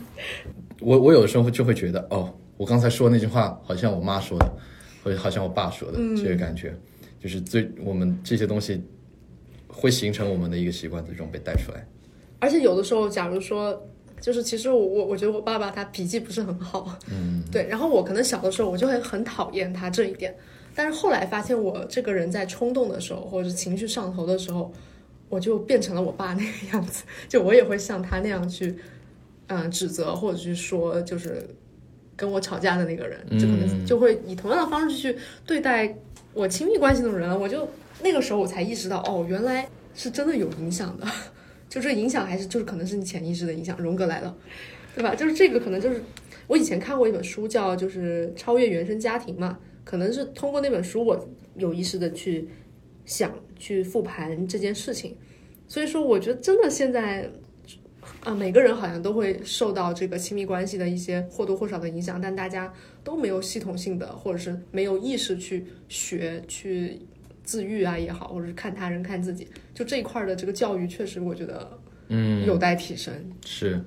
我我有的时候就会觉得，哦，我刚才说那句话好像我妈说的，或者好像我爸说的，这个感觉，就是最我们这些东西会形成我们的一个习惯，最终被带出来。而且有的时候，假如说，就是其实我我我觉得我爸爸他脾气不是很好，嗯，对，然后我可能小的时候我就会很讨厌他这一点。但是后来发现，我这个人在冲动的时候，或者是情绪上头的时候，我就变成了我爸那个样子，就我也会像他那样去，嗯、呃，指责或者去说，就是跟我吵架的那个人，就可能就会以同样的方式去对待我亲密关系的人。我就那个时候我才意识到，哦，原来是真的有影响的，就这影响还是就是可能是你潜意识的影响。荣格来了，对吧？就是这个可能就是我以前看过一本书叫就是超越原生家庭嘛。可能是通过那本书，我有意识的去想、去复盘这件事情。所以说，我觉得真的现在啊，每个人好像都会受到这个亲密关系的一些或多或少的影响，但大家都没有系统性的，或者是没有意识去学、去自愈啊也好，或者是看他人、看自己，就这一块的这个教育，确实我觉得嗯有待提升。是，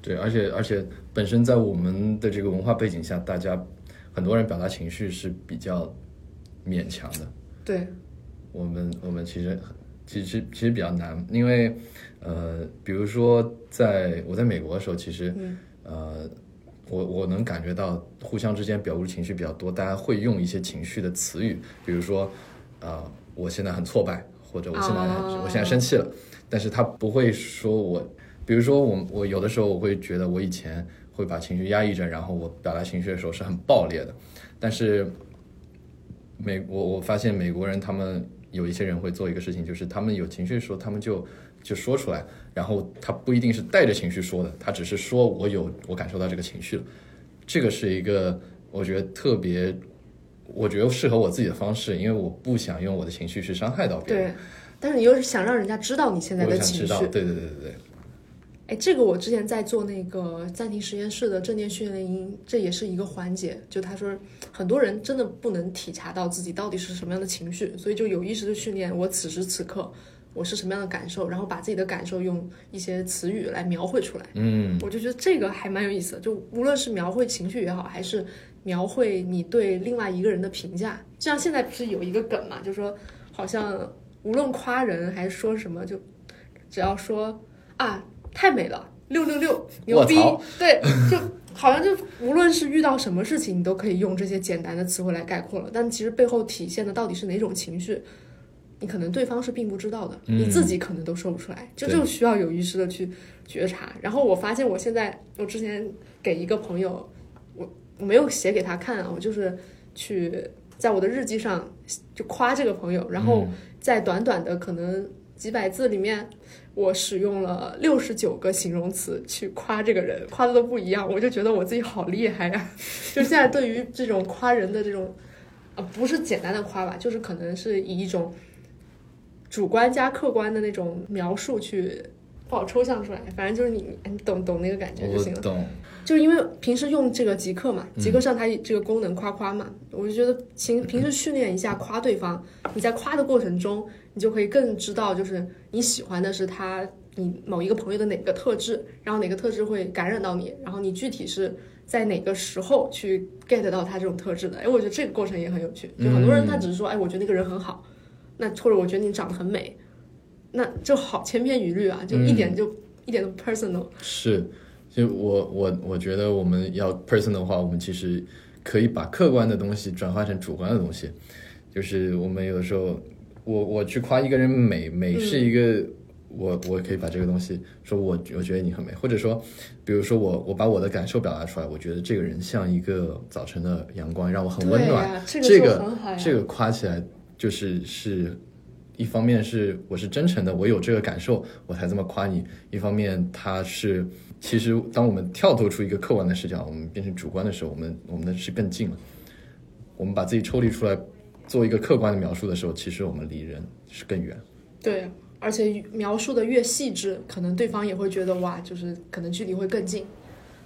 对，而且而且本身在我们的这个文化背景下，大家。很多人表达情绪是比较勉强的，对我们，我们其实其实其实比较难，因为呃，比如说在我在美国的时候，其实、嗯、呃，我我能感觉到互相之间表露情绪比较多，大家会用一些情绪的词语，比如说呃，我现在很挫败，或者我现在、哦、我现在生气了，但是他不会说我，比如说我我有的时候我会觉得我以前。会把情绪压抑着，然后我表达情绪的时候是很暴烈的。但是美我我发现美国人他们有一些人会做一个事情，就是他们有情绪的时候，他们就就说出来，然后他不一定是带着情绪说的，他只是说我有我感受到这个情绪了。这个是一个我觉得特别，我觉得适合我自己的方式，因为我不想用我的情绪去伤害到别人。对，但是你又是想让人家知道你现在的情绪。对对对对对。哎，这个我之前在做那个暂停实验室的正念训练营，这也是一个环节。就他说，很多人真的不能体察到自己到底是什么样的情绪，所以就有意识的训练我此时此刻我是什么样的感受，然后把自己的感受用一些词语来描绘出来。嗯，我就觉得这个还蛮有意思的。就无论是描绘情绪也好，还是描绘你对另外一个人的评价，就像现在不是有一个梗嘛，就说好像无论夸人还是说什么，就只要说啊。太美了，六六六，牛逼！对，就好像就无论是遇到什么事情，你都可以用这些简单的词汇来概括了。但其实背后体现的到底是哪种情绪，你可能对方是并不知道的，嗯、你自己可能都说不出来，就就需要有意识的去觉察。然后我发现，我现在我之前给一个朋友，我我没有写给他看啊，我就是去在我的日记上就夸这个朋友，然后在短短的可能几百字里面。我使用了六十九个形容词去夸这个人，夸的都不一样，我就觉得我自己好厉害呀！就现在对于这种夸人的这种，啊，不是简单的夸吧，就是可能是以一种主观加客观的那种描述去不好抽象出来，反正就是你你懂懂那个感觉就行了。懂。就是因为平时用这个极客嘛，极客上它这个功能夸夸嘛，我就觉得平平时训练一下夸对方，你在夸的过程中。你就可以更知道，就是你喜欢的是他，你某一个朋友的哪个特质，然后哪个特质会感染到你，然后你具体是在哪个时候去 get 到他这种特质的。哎，我觉得这个过程也很有趣。就很多人他只是说，哎，我觉得那个人很好，那或者我觉得你长得很美，那就好千篇一律啊，就一点就、一点都 personal。是，就我我我觉得我们要 personal 的话，我们其实可以把客观的东西转化成主观的东西，就是我们有的时候。我我去夸一个人美，美是一个、我我可以把这个东西说我我觉得你很美，或者说，比如说我我把我的感受表达出来，我觉得这个人像一个早晨的阳光，让我很温暖。这个这就很好呀这个夸起来就是是。一方面是我是真诚的，我有这个感受，我才这么夸你；一方面他是，其实当我们跳脱出一个客观的视角，我们变成主观的时候，我们我们的是更近了。我们把自己抽离出来，做一个客观的描述的时候，其实我们离人是更远。对，而且描述的越细致，可能对方也会觉得哇，就是可能距离会更近。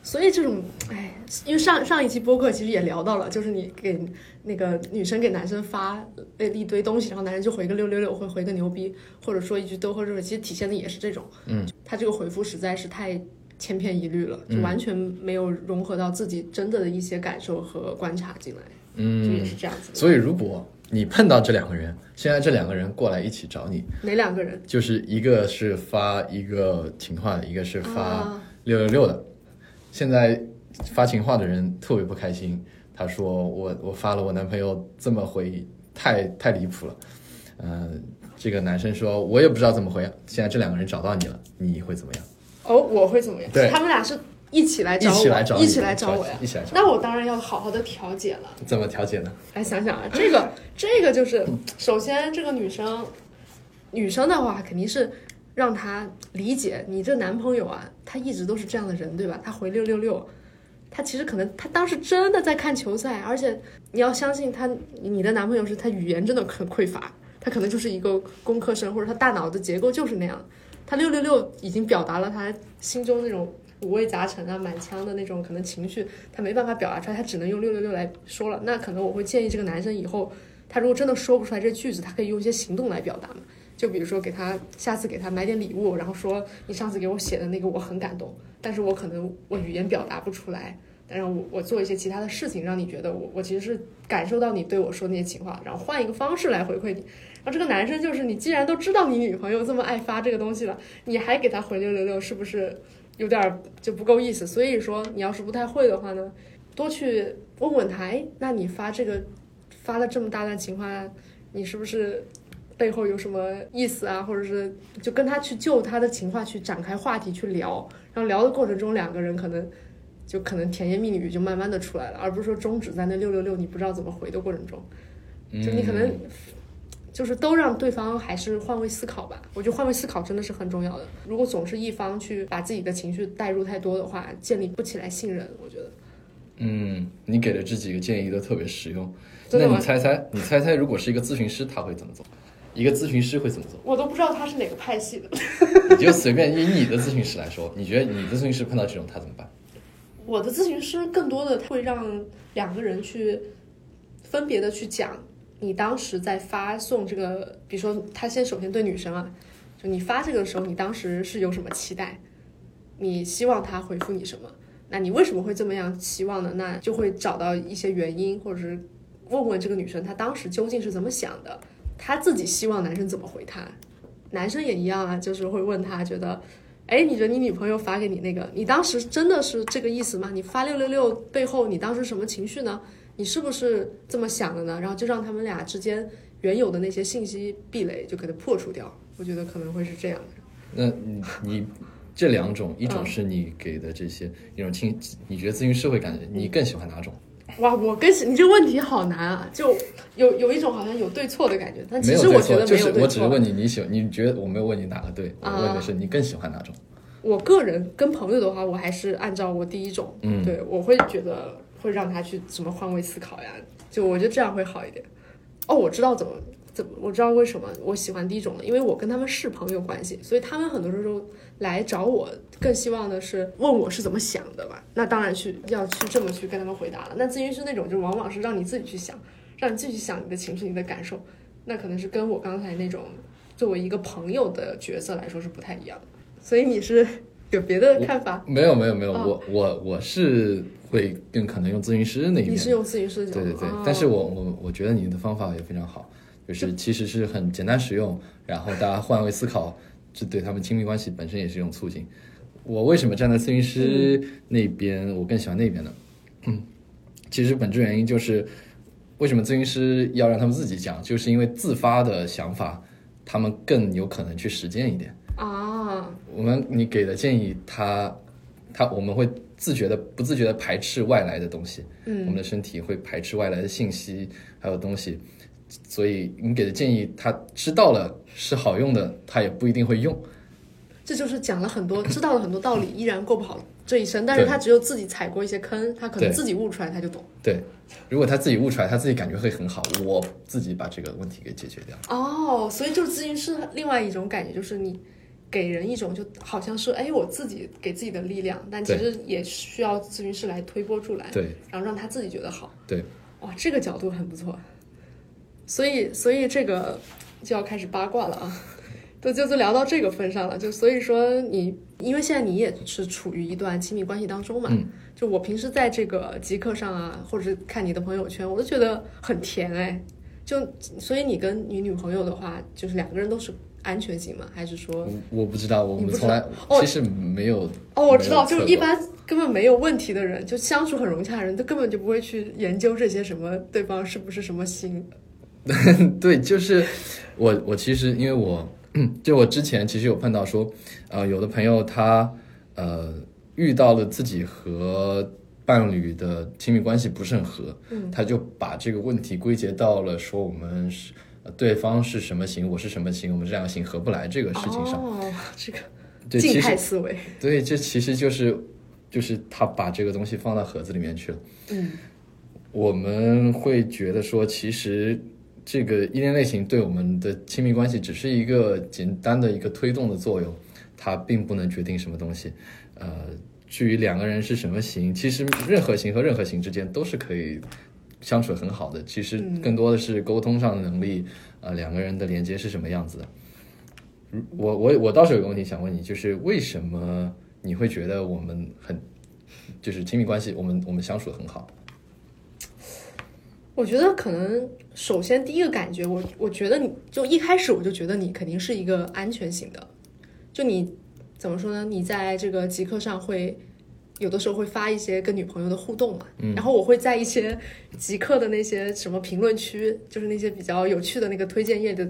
所以这种，哎，因为上上一期播客其实也聊到了，就是你给那个女生给男生发呃一堆东西，然后男生就回个六六六，会回个牛逼，或者说一句都喝热水，其实体现的也是这种，嗯，他这个回复实在是太千篇一律了，就完全没有融合到自己真的的一些感受和观察进来，嗯，就也是这样子。所以如果你碰到这两个人，现在这两个人过来一起找你，哪两个人？就是一个是发一个情话的，一个是发啊六六六的。现在发情话的人特别不开心，他说我我发了我男朋友这么回，太太离谱了。嗯、这个男生说我也不知道怎么回。现在这两个人找到你了，你会怎么样？哦，我会怎么样？对他们俩是一起来找我，一起来找你一起来找我呀。一起来找。那我当然要好好的调解了。怎么调解呢？来想想啊，这个这个就是，首先这个女生，女生的话肯定是让他理解你这男朋友啊，他一直都是这样的人，对吧？他回六六六，他其实可能他当时真的在看球赛，而且你要相信他，你的男朋友是他语言真的很匮乏，他可能就是一个工科生，或者他大脑的结构就是那样。他六六六已经表达了他心中那种五味杂陈啊、满腔的那种可能情绪，他没办法表达出来，他只能用六六六来说了。那可能我会建议这个男生以后，他如果真的说不出来这句子，他可以用一些行动来表达嘛。就比如说给他下次给他买点礼物，然后说你上次给我写的那个我很感动，但是我可能我语言表达不出来，但是我我做一些其他的事情，让你觉得我我其实是感受到你对我说那些情话，然后换一个方式来回馈你。然后这个男生就是你既然都知道你女朋友这么爱发这个东西了，你还给他回六六六，是不是有点儿就不够意思？所以说你要是不太会的话呢，多去问问他，哎，那你发这个发了这么大段情话，你是不是背后有什么意思啊？或者是就跟他去就他的情话去展开话题去聊，然后聊的过程中两个人可能。就可能甜言蜜语就慢慢的出来了，而不是说终止在那六六六你不知道怎么回的过程中。就你可能就是都让对方还是换位思考吧。我觉得换位思考真的是很重要的。如果总是一方去把自己的情绪带入太多的话，建立不起来信任。我觉得嗯，你给的这几个建议都特别实用。那你猜猜，你猜猜，如果是一个咨询师，他会怎么做？一个咨询师会怎么做？我都不知道他是哪个派系的。你就随便以你的咨询师来说，你觉得你的咨询师碰到这种他怎么办？我的咨询师更多的会让两个人去分别的去讲你当时在发送这个，比如说他先首先对女生啊，就你发这个的时候，你当时是有什么期待？你希望他回复你什么？那你为什么会这么样期望呢？那就会找到一些原因，或者是问问这个女生她当时究竟是怎么想的，她自己希望男生怎么回她。男生也一样啊，就是会问他觉得。哎，你觉得你女朋友发给你那个，你当时真的是这个意思吗？你发六六六背后，你当时什么情绪呢？你是不是这么想的呢？然后就让他们俩之间原有的那些信息壁垒就给它破除掉。我觉得可能会是这样的。那你你这两种，一种是你给的这些，一种倾，你觉得咨询师会感觉你更喜欢哪种？哇，我跟你这个问题好难啊，就有有一种好像有对错的感觉，但其实我觉得没有对错。我只是问你，你喜欢你觉得我没有问你哪个对，我啊问的是你更喜欢哪种？我个人跟朋友的话，我还是按照我第一种，嗯对我会觉得会让他去什么换位思考呀，就我觉得这样会好一点。哦，我知道怎么怎么，我知道为什么我喜欢第一种了，因为我跟他们是朋友关系，所以他们很多时候来找我，更希望的是问我是怎么想的吧。那当然去要去这么去跟他们回答了。那咨询师那种就往往是让你自己去想，让你自己去想你的情绪、你的感受，那可能是跟我刚才那种作为一个朋友的角色来说是不太一样的。所以你是有别的看法？没有没有没有，哦我我我是会更可能用咨询师那一面你是用咨询师的角度，对对对，哦但是我我我觉得你的方法也非常好，就是其实是很简单实用，然后大家换位思考，这对他们亲密关系本身也是一种促进。我为什么站在咨询师那边，我更喜欢那边呢？嗯，其实本质原因就是，为什么咨询师要让他们自己讲，就是因为自发的想法，他们更有可能去实践一点。啊，我们你给的建议，他他我们会自觉的不自觉的排斥外来的东西，嗯我们的身体会排斥外来的信息还有东西，所以你给的建议，他知道了是好用的，他也不一定会用。这就是讲了很多，知道了很多道理，依然过不好这一生。但是他只有自己踩过一些坑，他可能自己悟出来，他就懂。对，如果他自己悟出来，他自己感觉会很好，我自己把这个问题给解决掉。哦，所以就是咨询师另外一种感觉，就是你给人一种就好像是哎我自己给自己的力量，但其实也需要咨询师来推波助澜，对然后让他自己觉得好。对，哇，这个角度很不错。所以，所以这个就要开始八卦了啊，都就就聊到这个份上了。就所以说你，因为现在你也是处于一段亲密关系当中嘛，嗯就我平时在这个极客上啊，或者是看你的朋友圈，我都觉得很甜哎。就所以你跟你女朋友的话，就是两个人都是安全型吗？还是说？我我不知道，我们从来哦其实没有。哦，我知道，就是一般根本没有问题的人，就相处很融洽的人，他根本就不会去研究这些什么对方是不是什么星。对，就是我我其实因为我就我之前其实有碰到说，呃，有的朋友他呃遇到了自己和伴侣的亲密关系不是很合，嗯他就把这个问题归结到了说我们是呃对方是什么型，我是什么型，我们这两个型合不来这个事情上。哦，这个对，静其实态思维。对，这其实就是就是他把这个东西放到盒子里面去了。嗯我们会觉得说，其实这个依恋类型对我们的亲密关系只是一个简单的一个推动的作用，它并不能决定什么东西。呃，至于两个人是什么型，其实任何型和任何型之间都是可以相处很好的。其实更多的是沟通上的能力，呃，两个人的连接是什么样子的。如我我我倒是有个问题想问你，就是为什么你会觉得我们很就是亲密关系，我们我们相处很好？我觉得可能首先第一个感觉，我我觉得你就一开始我就觉得你肯定是一个安全型的，就你怎么说呢？你在这个极客上会有的时候会发一些跟女朋友的互动嘛，然后我会在一些极客的那些什么评论区，就是那些比较有趣的那个推荐页的。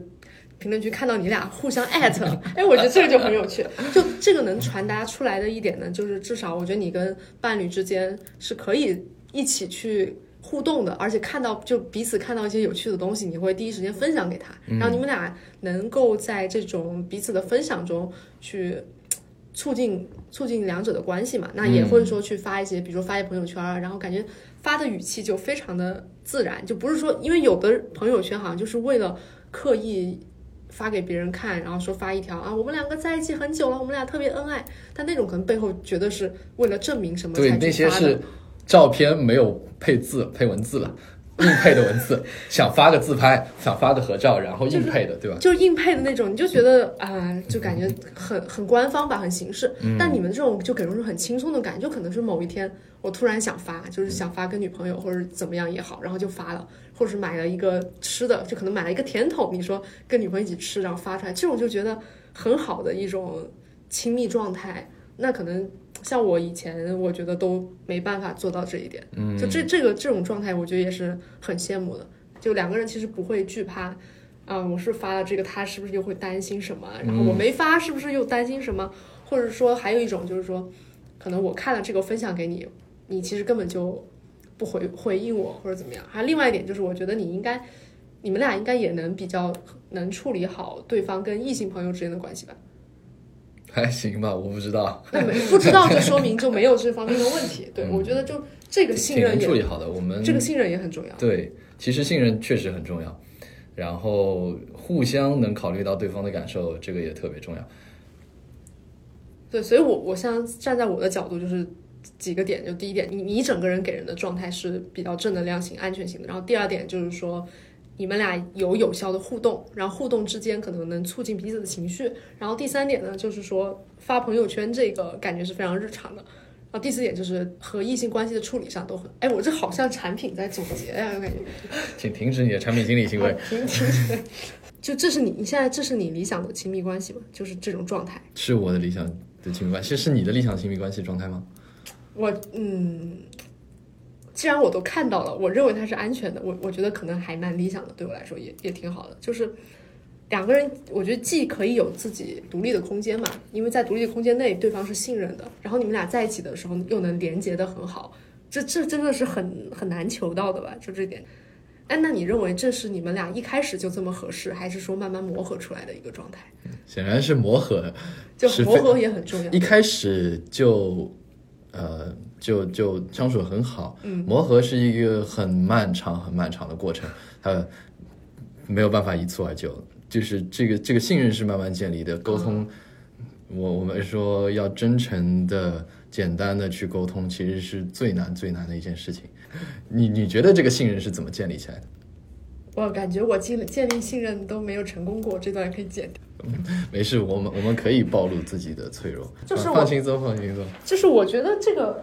评论区看到你俩互相艾特，哎，我觉得这个就很有趣。就这个能传达出来的一点呢，就是至少我觉得你跟伴侣之间是可以一起去互动的，而且看到就彼此看到一些有趣的东西，你会第一时间分享给他，然后你们俩能够在这种彼此的分享中去促进促进两者的关系嘛。那也会说去发一些，比如说发一朋友圈啊，然后感觉发的语气就非常的自然，就不是说因为有的朋友圈好像就是为了刻意。发给别人看，然后说发一条啊，我们两个在一起很久了，我们俩特别恩爱，但那种可能背后觉得是为了证明什么对，才那些去发的。是照片没有配字，配文字了，硬配的文字，想发个自拍，想发个合照，然后硬配的，对吧？就是硬配的那种，你就觉得啊、就感觉很很官方吧，很形式。嗯但你们这种就给人一种很轻松的感觉，就可能是某一天我突然想发，就是想发跟女朋友或者怎么样也好，然后就发了，或者是买了一个吃的，就可能买了一个甜筒，你说跟女朋友一起吃，然后发出来，这种就觉得很好的一种亲密状态。那可能像我以前，我觉得都没办法做到这一点。嗯，就这这个这种状态，我觉得也是很羡慕的。就两个人其实不会惧怕，啊、我是发了这个，他是不是又会担心什么？然后我没发，是不是又担心什么？或者说还有一种就是说，可能我看了这个分享给你，你其实根本就不回回应我或者怎么样。还有另外一点就是，我觉得你应该，你们俩应该也能比较能处理好对方跟异性朋友之间的关系吧？还行吧，我不知道，那没不知道就说明就没有这方面的问题。对、我觉得就这个信任也能处理好的。我们这个信任也很重要。对，其实信任确实很重要，然后互相能考虑到对方的感受，这个也特别重要。对，所以我我像站在我的角度，就是几个点，就第一点，你你整个人给人的状态是比较正能量型、安全型的。然后第二点就是说，你们俩有有效的互动，然后互动之间可能能促进彼此的情绪。然后第三点呢，就是说发朋友圈这个感觉是非常日常的。然后第四点就是和异性关系的处理上都很，哎，我这好像产品在总结呀，我感觉。请停止你的产品经理行为。停停止，就这是你你现在这是你理想的亲密关系吗？就是这种状态。是我的理想的亲密关系，是你的理想亲密关系状态吗？我嗯，既然我都看到了，我认为它是安全的，我我觉得可能还蛮理想的，对我来说也也挺好的。就是两个人，我觉得既可以有自己独立的空间嘛，因为在独立的空间内，对方是信任的，然后你们俩在一起的时候又能连接的很好，这这真的是很很难求到的吧？就这点。哎，那你认为这是你们俩一开始就这么合适，还是说慢慢磨合出来的一个状态？显然是磨合，就磨合也很重要。一开始就，呃，就就相处很好。嗯，磨合是一个很漫长、很漫长的过程，它没有办法一蹴而就。就是这个这个信任是慢慢建立的，沟通，我我们说要真诚的、简单的去沟通，其实是最难最难的一件事情。你你觉得这个信任是怎么建立起来的？我感觉我建建立信任都没有成功过，这段可以剪掉。没事，我们我们可以暴露自己的脆弱。就是放轻松，放轻松。就是我觉得这个，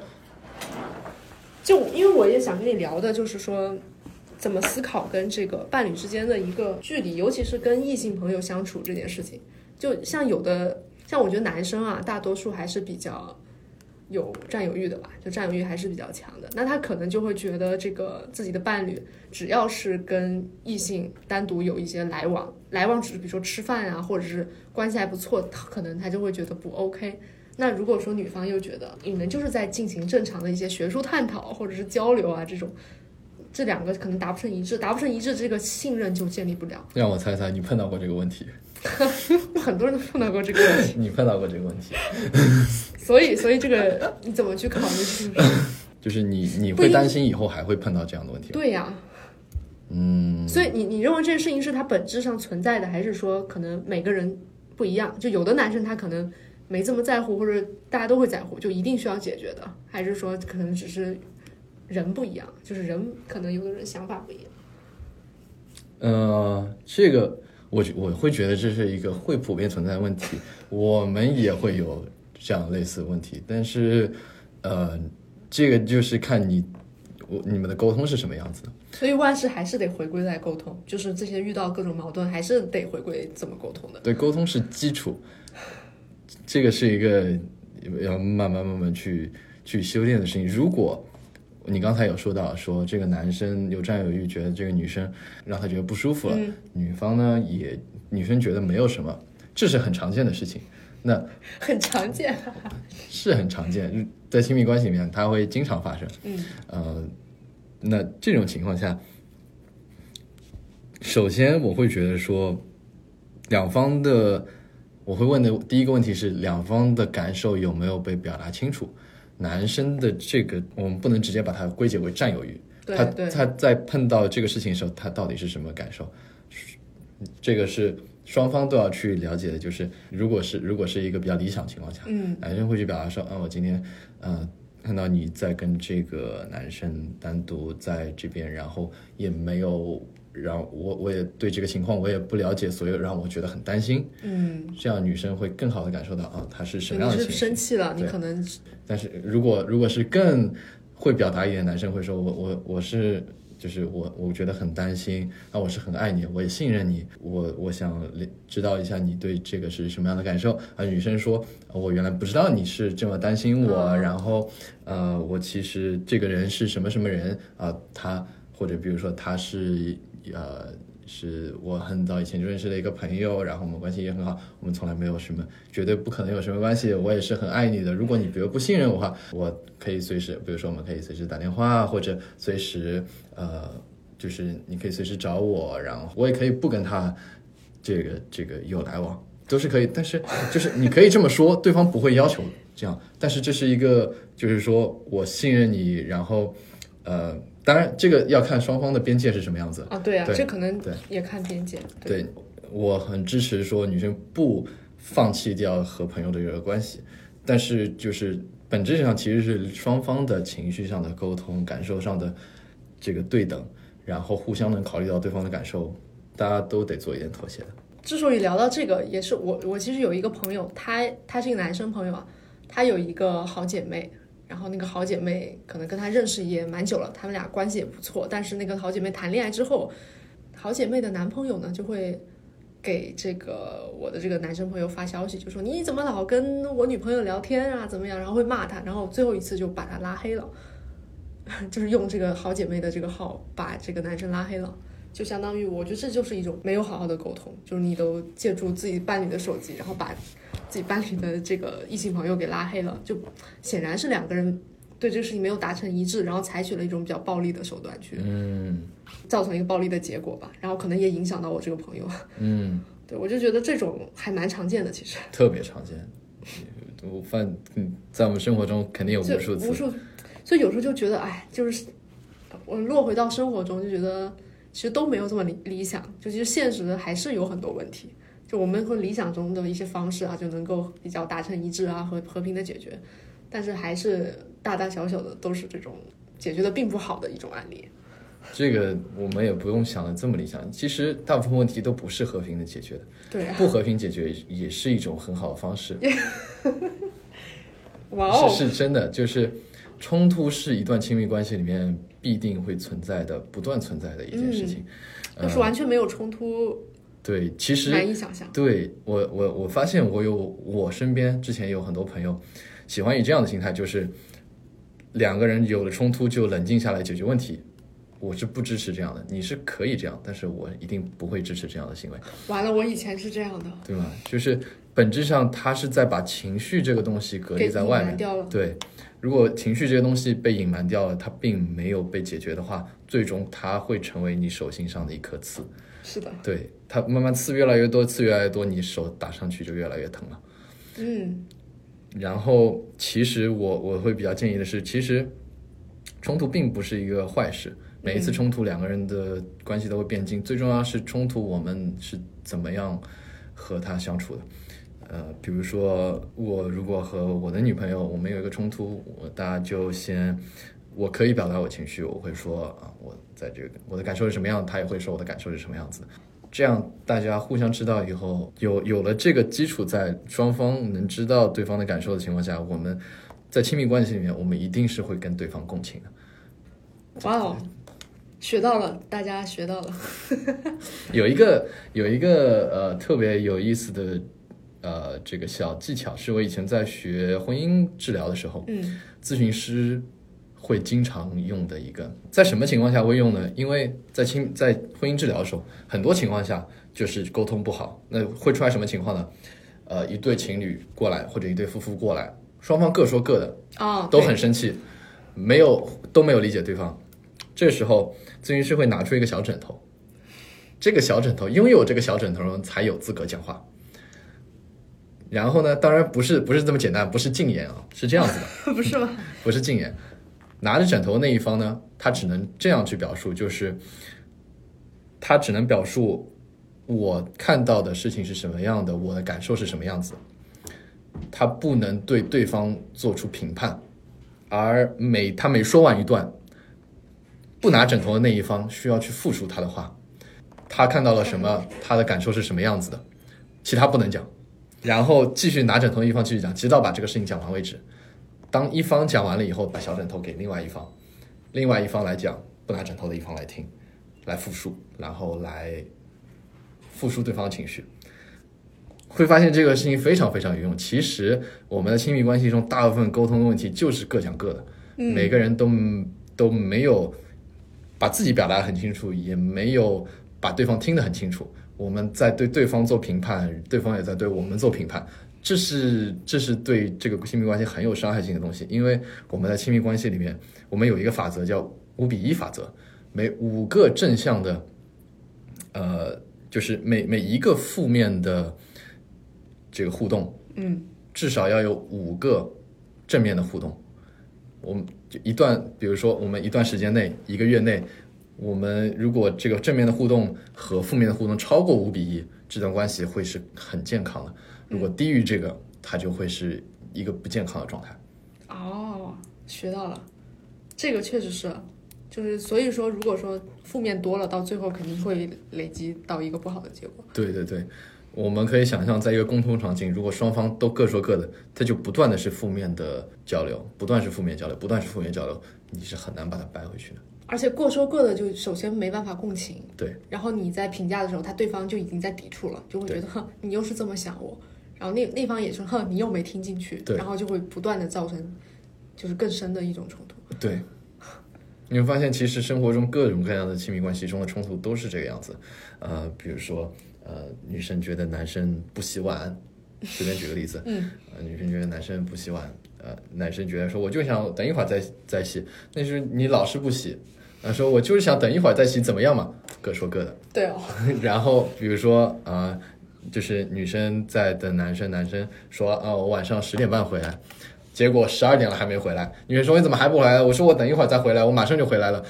就因为我也想跟你聊的，就是说怎么思考跟这个伴侣之间的一个距离，尤其是跟异性朋友相处这件事情。就像有的，像我觉得男生啊，大多数还是比较。有占有欲的吧，就占有欲还是比较强的。那他可能就会觉得，这个自己的伴侣只要是跟异性单独有一些来往，来往只是比如说吃饭啊，或者是关系还不错，他可能他就会觉得不 OK。那如果说女方又觉得你们就是在进行正常的一些学术探讨或者是交流啊，这种这两个可能达不成一致，达不成一致，这个信任就建立不了。让我猜猜，你碰到过这个问题？很多人都碰到过这个问题。你碰到过这个问题？所以，所以这个你怎么去考虑？就是你你会担心以后还会碰到这样的问题？对呀。嗯。所以你你认为这件事情是它本质上存在的，还是说可能每个人不一样？就有的男生他可能没这么在乎，或者大家都会在乎，就一定需要解决的？还是说可能只是人不一样？就是人可能有的人想法不一样。呃，这个。我我会觉得这是一个会普遍存在的问题，我们也会有这样类似的问题，但是，呃，这个就是看你我你们的沟通是什么样子的。所以万事还是得回归在沟通，就是这些遇到各种矛盾，还是得回归怎么沟通的。对，沟通是基础，这个是一个要慢慢慢慢去去修炼的事情。如果你刚才有说到，说这个男生有占有欲，觉得这个女生让他觉得不舒服了，女方呢也女生觉得没有什么，这是很常见的事情。那 很常见，是很常见，在亲密关系里面，它会经常发生。嗯，呃，那这种情况下，首先我会觉得说，两方的，我会问的第一个问题是，两方的感受有没有被表达清楚？男生的这个，我们不能直接把它归结为占有欲。他他在碰到这个事情的时候，他到底是什么感受？这个是双方都要去了解的。就是如果是如果是一个比较理想情况下，嗯，男生会去表达说，嗯，我今天，嗯，看到你在跟这个男生单独在这边，然后也没有。让我我也对这个情况我也不了解，所以让我觉得很担心。嗯，这样女生会更好的感受到啊，她是什么样的情绪。生气了，你可能。但是如果如果是更会表达一点，男生会说，我我我是就是我我觉得很担心，啊，我是很爱你，我也信任你，我我想知道一下你对这个是什么样的感受。啊，女生说，我原来不知道你是这么担心我，然后呃，我其实这个人是什么什么人啊，他或者比如说他是。呃，是我很早以前就认识的一个朋友，然后我们关系也很好，我们从来没有什么，绝对不可能有什么关系。我也是很爱你的。如果你比如不信任我的话，我可以随时，比如说我们可以随时打电话，或者随时呃，就是你可以随时找我，然后我也可以不跟他这个这个有来往，都是可以。但是就是你可以这么说，对方不会要求这样，但是这是一个，就是说我信任你，然后呃。当然，这个要看双方的边界是什么样子啊。对啊，这可能也看边界。对，我很支持说女生不放弃掉和朋友的这个关系，但是就是本质上其实是双方的情绪上的沟通、感受上的这个对等，然后互相能考虑到对方的感受，大家都得做一点妥协的。之所以聊到这个，也是我我其实有一个朋友，他他是一个男生朋友啊，他有一个好姐妹。然后那个好姐妹可能跟她认识也蛮久了，他们俩关系也不错。但是那个好姐妹谈恋爱之后，好姐妹的男朋友呢就会给这个我的这个男生朋友发消息，就说你怎么老跟我女朋友聊天啊，怎么样？然后会骂他，然后最后一次就把他拉黑了，就是用这个好姐妹的这个号把这个男生拉黑了。就相当于我觉得这就是一种没有好好的沟通，就是你都借助自己伴侣的手机，然后把自己班里的这个异性朋友给拉黑了，就显然是两个人对这个事情没有达成一致，然后采取了一种比较暴力的手段去嗯造成一个暴力的结果吧，然后可能也影响到我这个朋友。嗯，对我就觉得这种还蛮常见的，其实特别常见。我犯，嗯，在我们生活中肯定有无数次无。数，所以有时候就觉得，哎，就是我落回到生活中，就觉得其实都没有这么理理想，就其实现实还是有很多问题。就我们和理想中的一些方式啊，就能够比较达成一致啊，和和平的解决，但是还是大大小小的都是这种解决的并不好的一种案例。这个我们也不用想的这么理想，其实大部分问题都不是和平的解决的，对啊，不和平解决也是一种很好的方式。哇哦，是是真的，就是冲突是一段亲密关系里面必定会存在的、不断存在的一件事情。要是完全没有冲突，对，其实难以想象。对我我我发现我有我身边之前有很多朋友喜欢以这样的心态，就是两个人有了冲突就冷静下来解决问题。我是不支持这样的，你是可以这样，但是我一定不会支持这样的行为，完了，我以前是这样的，对吗？就是本质上他是在把情绪这个东西隔离在外面。掉了。对，如果情绪这个东西被隐瞒掉了，它并没有被解决的话，最终它会成为你手心上的一颗刺。是的，对，它慢慢刺越来越多，刺越来越多，你手打上去就越来越疼了。嗯，然后，其实我我会比较建议的是，其实冲突并不是一个坏事。每一次冲突，两个人的关系都会变近。最重要是冲突，我们是怎么样和他相处的。呃，比如说我如果和我的女朋友我们有一个冲突，我大家就先，我可以表达我情绪，我会说啊，我在这个我的感受是什么样，他也会说我的感受是什么样子。这样大家互相知道以后，有有了这个基础在，双方能知道对方的感受的情况下，我们在亲密关系里面，我们一定是会跟对方共情的。哇哦，学到了，大家学到了。有一个有一个呃特别有意思的呃这个小技巧，是我以前在学婚姻治疗的时候，嗯咨询师会经常用的一个。在什么情况下会用呢？因为在亲在婚姻治疗的时候，很多情况下就是沟通不好，那会出来什么情况呢？呃，一对情侣过来或者一对夫妇过来，双方各说各的，哦，都很生气，没有都没有理解对方。这时候，咨询师会拿出一个小枕头，这个小枕头拥有这个小枕头人才有资格讲话。然后呢，当然不是不是这么简单，不是禁言啊，是这样子的，不是吗？不是禁言。拿着枕头的那一方呢，他只能这样去表述，就是他只能表述我看到的事情是什么样的，我的感受是什么样子，他不能对对方做出评判。而每他每说完一段，不拿枕头的那一方需要去复述他的话，他看到了什么，他的感受是什么样子的，其他不能讲。然后继续拿枕头一方继续讲，直到把这个事情讲完为止。当一方讲完了以后，把小枕头给另外一方，另外一方来讲，不拿枕头的一方来听，来复述，然后来复述对方的情绪。会发现这个事情非常非常有用。其实我们的亲密关系中，大部分沟通的问题就是各讲各的，每个人都都没有把自己表达得很清楚，也没有把对方听得很清楚。我们在对对方做评判，对方也在对我们做评判，这是这是对这个亲密关系很有伤害性的东西。因为我们在亲密关系里面，我们有一个法则叫五比一法则，每五个正向的，呃，就是每每一个负面的这个互动，嗯，至少要有五个正面的互动。我们就一段，比如说我们一段时间内，一个月内，我们如果这个正面的互动和负面的互动超过五比一，这段关系会是很健康的。如果低于这个，它就会是一个不健康的状态。哦，学到了，这个确实是，就是所以说，如果说负面多了，到最后肯定会累积到一个不好的结果。对对对，我们可以想象，在一个沟通场景，如果双方都各说各的，它就不断的是负面的交流，不断是负面交流，不断是负面交流，你是很难把它掰回去的。而且各说各的，就首先没办法共情，对，然后你在评价的时候，他对方就已经在抵触了，就会觉得，哼，你又是这么想我，然后那那方也说，哼，你又没听进去，对然后就会不断的造成，就是更深的一种冲突。对，你会发现，其实生活中各种各样的亲密关系中的冲突都是这个样子。呃，比如说，呃，女生觉得男生不洗碗，随便举个例子，嗯，呃，女生觉得男生不洗碗，呃，男生觉得说我就想等一会儿再再洗，那是你老是不洗，啊，说我就是想等一会儿再洗，怎么样嘛？各说各的。对哦，然后比如说啊、就是女生在等男生，男生说啊，我晚上十点半回来，结果十二点了还没回来，女生说你怎么还不回来？我说我等一会儿再回来，我马上就回来了。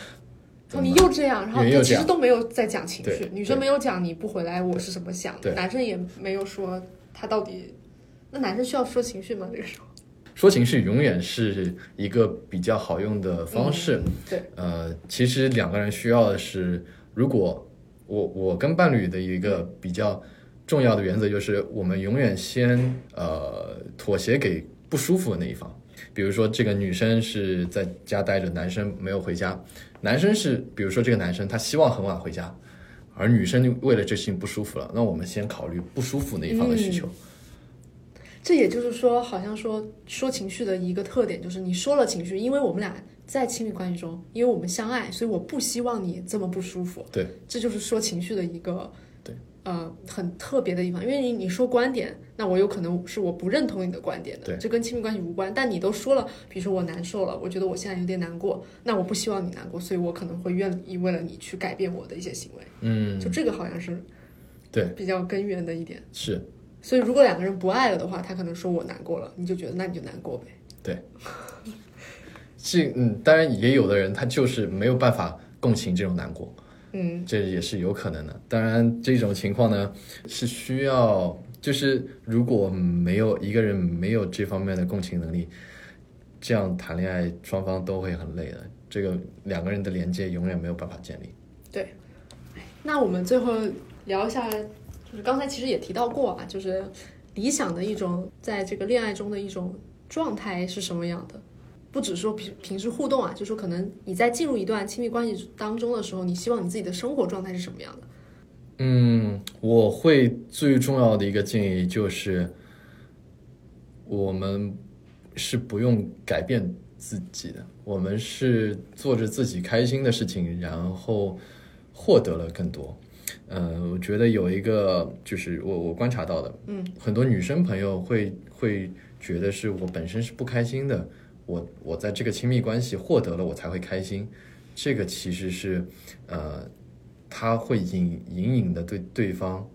哦，你又这样，然后其实都没有在讲情绪，女生没有讲你不回来我是怎么想的，男生也没有说他到底，那男生需要说情绪吗？这个时候，说情绪永远是一个比较好用的方式。对，呃，其实两个人需要的是，如果我我跟伴侣的一个比较重要的原则就是，我们永远先呃妥协给不舒服的那一方。比如说，这个女生是在家待着，男生没有回家。男生是，比如说这个男生他希望很晚回家，而女生就为了这事情不舒服了，那我们先考虑不舒服那一方的需求。这也就是说，好像说说情绪的一个特点就是你说了情绪，因为我们俩在亲密关系中，因为我们相爱，所以我不希望你这么不舒服。对，这就是说情绪的一个对呃很特别的地方，因为你你说观点，那我有可能是我不认同你的观点的，对这跟亲密关系无关。但你都说了，比如说我难受了，我觉得我现在有点难过，那我不希望你难过，所以我可能会愿意为了你去改变我的一些行为。嗯，就这个好像是对，比较根源的一点。是所以如果两个人不爱了的话，他可能说我难过了，你就觉得那你就难过呗。对这嗯，当然也有的人他就是没有办法共情这种难过，嗯，这也是有可能的。当然，这种情况呢是需要，就是如果没有一个人没有这方面的共情能力，这样谈恋爱双方都会很累的。这个两个人的连接永远没有办法建立。对那我们最后聊一下，就是刚才其实也提到过啊，就是理想的一种在这个恋爱中的一种状态是什么样的？不只说平平时互动啊，就说可能你在进入一段亲密关系当中的时候，你希望你自己的生活状态是什么样的？嗯，我会最重要的一个建议就是，我们是不用改变自己的，我们是做着自己开心的事情，然后获得了更多。呃，我觉得有一个就是我我观察到的，嗯，很多女生朋友会会觉得是我本身是不开心的，我我在这个亲密关系获得了我才会开心，这个其实是呃，他会隐隐隐的对对方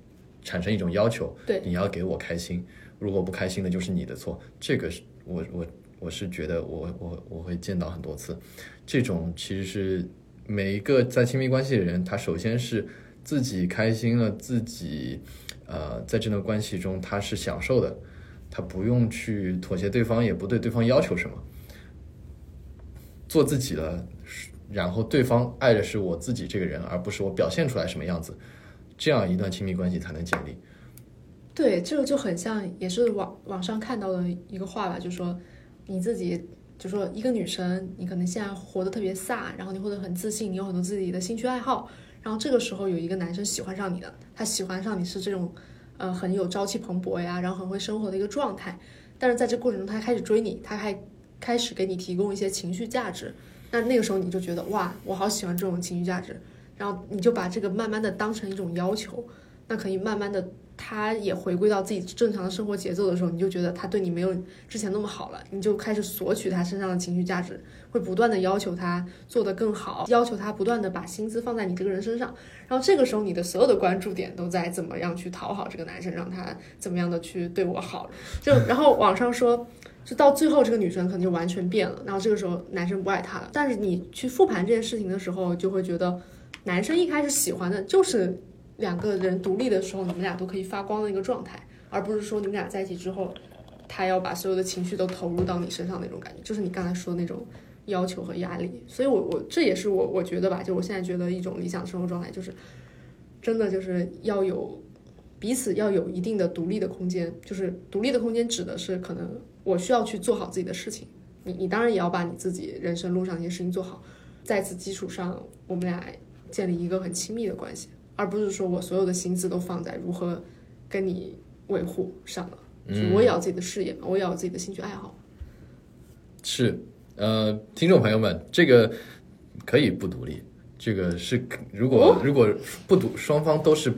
产生一种要求，对你要给我开心，如果不开心的就是你的错，这个是我我我是觉得我我我会见到很多次，这种其实是每一个在亲密关系的人，他首先是自己开心了，自己呃在这段关系中他是享受的，他不用去妥协对方，也不对对方要求什么，做自己了，然后对方爱的是我自己这个人，而不是我表现出来什么样子，这样一段亲密关系才能建立。对，这个就很像，也是网网上看到的一个话吧，就说你自己，就说一个女生，你可能现在活得特别飒，然后你活得很自信，你有很多自己的兴趣爱好，然后这个时候有一个男生喜欢上你了，他喜欢上你是这种，呃，很有朝气蓬勃呀，然后很会生活的一个状态，但是在这过程中他开始追你，他还开始给你提供一些情绪价值，那那个时候你就觉得哇，我好喜欢这种情绪价值，然后你就把这个慢慢的当成一种要求，那可以慢慢的。他也回归到自己正常的生活节奏的时候，你就觉得他对你没有之前那么好了，你就开始索取他身上的情绪价值，会不断的要求他做得更好，要求他不断的把心思放在你这个人身上。然后这个时候，你的所有的关注点都在怎么样去讨好这个男生，让他怎么样的去对我好。就然后网上说，就到最后这个女生可能就完全变了，然后这个时候男生不爱她了。但是你去复盘这件事情的时候，就会觉得男生一开始喜欢的就是。两个人独立的时候，你们俩都可以发光的一个状态，而不是说你们俩在一起之后，他要把所有的情绪都投入到你身上那种感觉，就是你刚才说的那种要求和压力。所以我，我这也是我我觉得吧，就我现在觉得一种理想生活状态，就是真的就是要有彼此要有一定的独立的空间，就是独立的空间指的是可能我需要去做好自己的事情，你你当然也要把你自己人生路上一些事情做好，在此基础上，我们俩建立一个很亲密的关系。而不是说我所有的心思都放在如何跟你维护上了，嗯。我也要自己的事业嘛，我也要自己的兴趣爱好。是，呃，听众朋友们，这个可以不独立，这个是如果、如果不独双方都是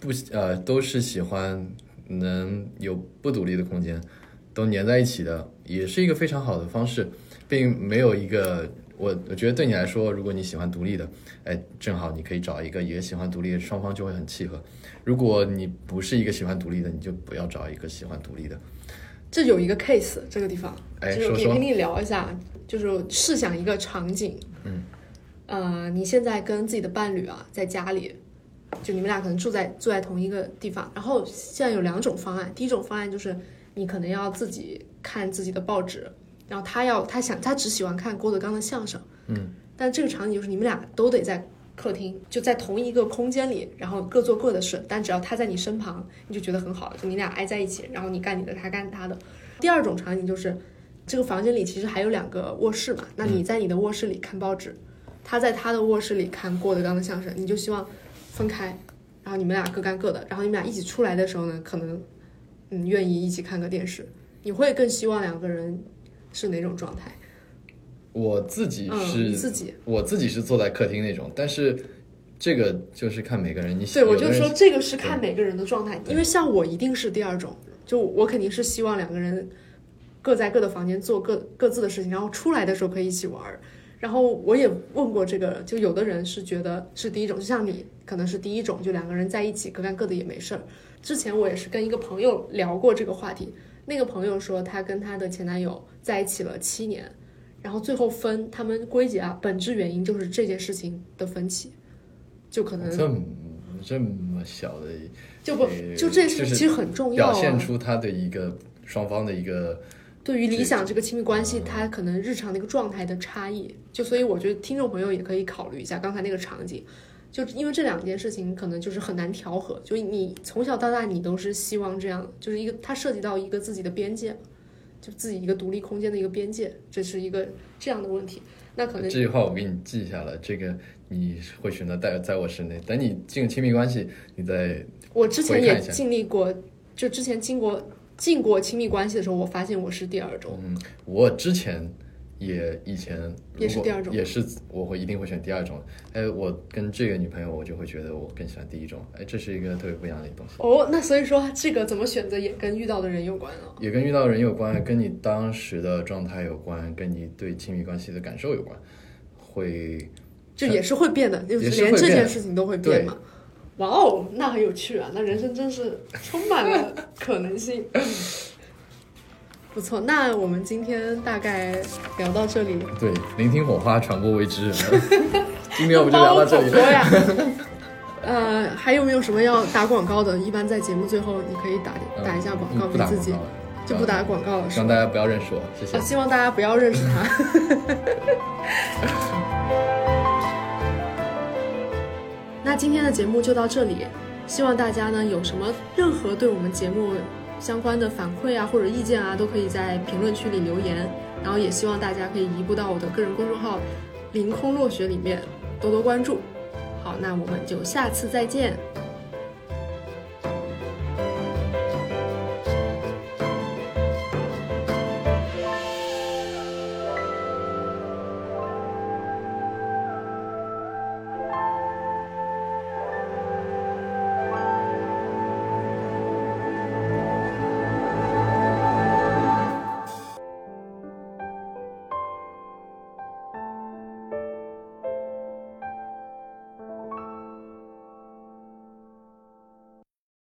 不呃都是喜欢能有不独立的空间，都粘在一起的，也是一个非常好的方式，并没有一个我我觉得对你来说，如果你喜欢独立的，哎，正好你可以找一个也喜欢独立的，双方就会很契合。如果你不是一个喜欢独立的，你就不要找一个喜欢独立的。这有一个 case，这个地方，哎就是也跟你聊一下，就是试想一个场景，嗯，呃，你现在跟自己的伴侣啊，在家里，就你们俩可能住在住在同一个地方，然后现在有两种方案，第一种方案就是你可能要自己看自己的报纸，然后他要他想他只喜欢看郭德纲的相声，嗯，但这个场景就是你们俩都得在客厅，就在同一个空间里，然后各做各的事，但只要他在你身旁，你就觉得很好，就你俩挨在一起，然后你干你的，他干他的。第二种场景就是，这个房间里其实还有两个卧室嘛，那你在你的卧室里看报纸，他在他的卧室里看郭德纲的相声，你就希望分开，然后你们俩各干各的，然后你们俩一起出来的时候呢，可能嗯愿意一起看个电视，你会更希望两个人是哪种状态？我自己嗯，是、你自己。我自己是坐在客厅那种，但是这个就是看每个人。你喜对，我就说这个是看每个人的状态，因为像我一定是第二种，就我肯定是希望两个人各在各的房间做各各自的事情，然后出来的时候可以一起玩儿。然后我也问过这个，就有的人是觉得是第一种，就像你可能是第一种，就两个人在一起各干各的也没事儿。之前我也是跟一个朋友聊过这个话题，那个朋友说她跟她的前男友在一起了七年，然后最后分，他们归结啊，本质原因就是这件事情的分歧，就可能这么这么小的就不呃就这件事情其实很重要表现啊。出他的一个双方的一个对于理想这个亲密关系，他可能日常的一个状态的差异，就所以我觉得听众朋友也可以考虑一下刚才那个场景，就因为这两件事情可能就是很难调和，就你从小到大你都是希望这样，就是一个它涉及到一个自己的边界，就自己一个独立空间的一个边界，这是一个这样的问题。那可能这句话我给你记下了，这个你会选择在在我室内，等你进入亲密关系，你再我之前也经历过，就之前经过进过亲密关系的时候，我发现我是第二种。嗯，我之前也以前也是第二种也是我会一定会选第二种。哎，我跟这个女朋友，我就会觉得我更喜欢第一种。哎，这是一个特别不一样的东西，哦，那所以说这个怎么选择也跟遇到的人有关了。也跟遇到的人有关，跟你当时的状态有关，跟你对亲密关系的感受有关，会就也是会变的，就是连这件事情都会变嘛。哇哦，那很有趣啊！那人生真是充满了 可能性。不错，那我们今天大概聊到这里，对聆听火花，传播未知。今天我们就聊到这里包括呀。呃，还有没有什么要打广告的？一般在节目最后，你可以打打一下广告给自己就不打广告了，希望？大家不要认识我，谢谢啊，。希望大家不要认识他。那今天的节目就到这里，希望大家呢有什么任何对我们节目相关的反馈啊或者意见啊，都可以在评论区里留言。然后也希望大家可以移步到我的个人公众号“凌空落雪”里面多多关注。好，那我们就下次再见。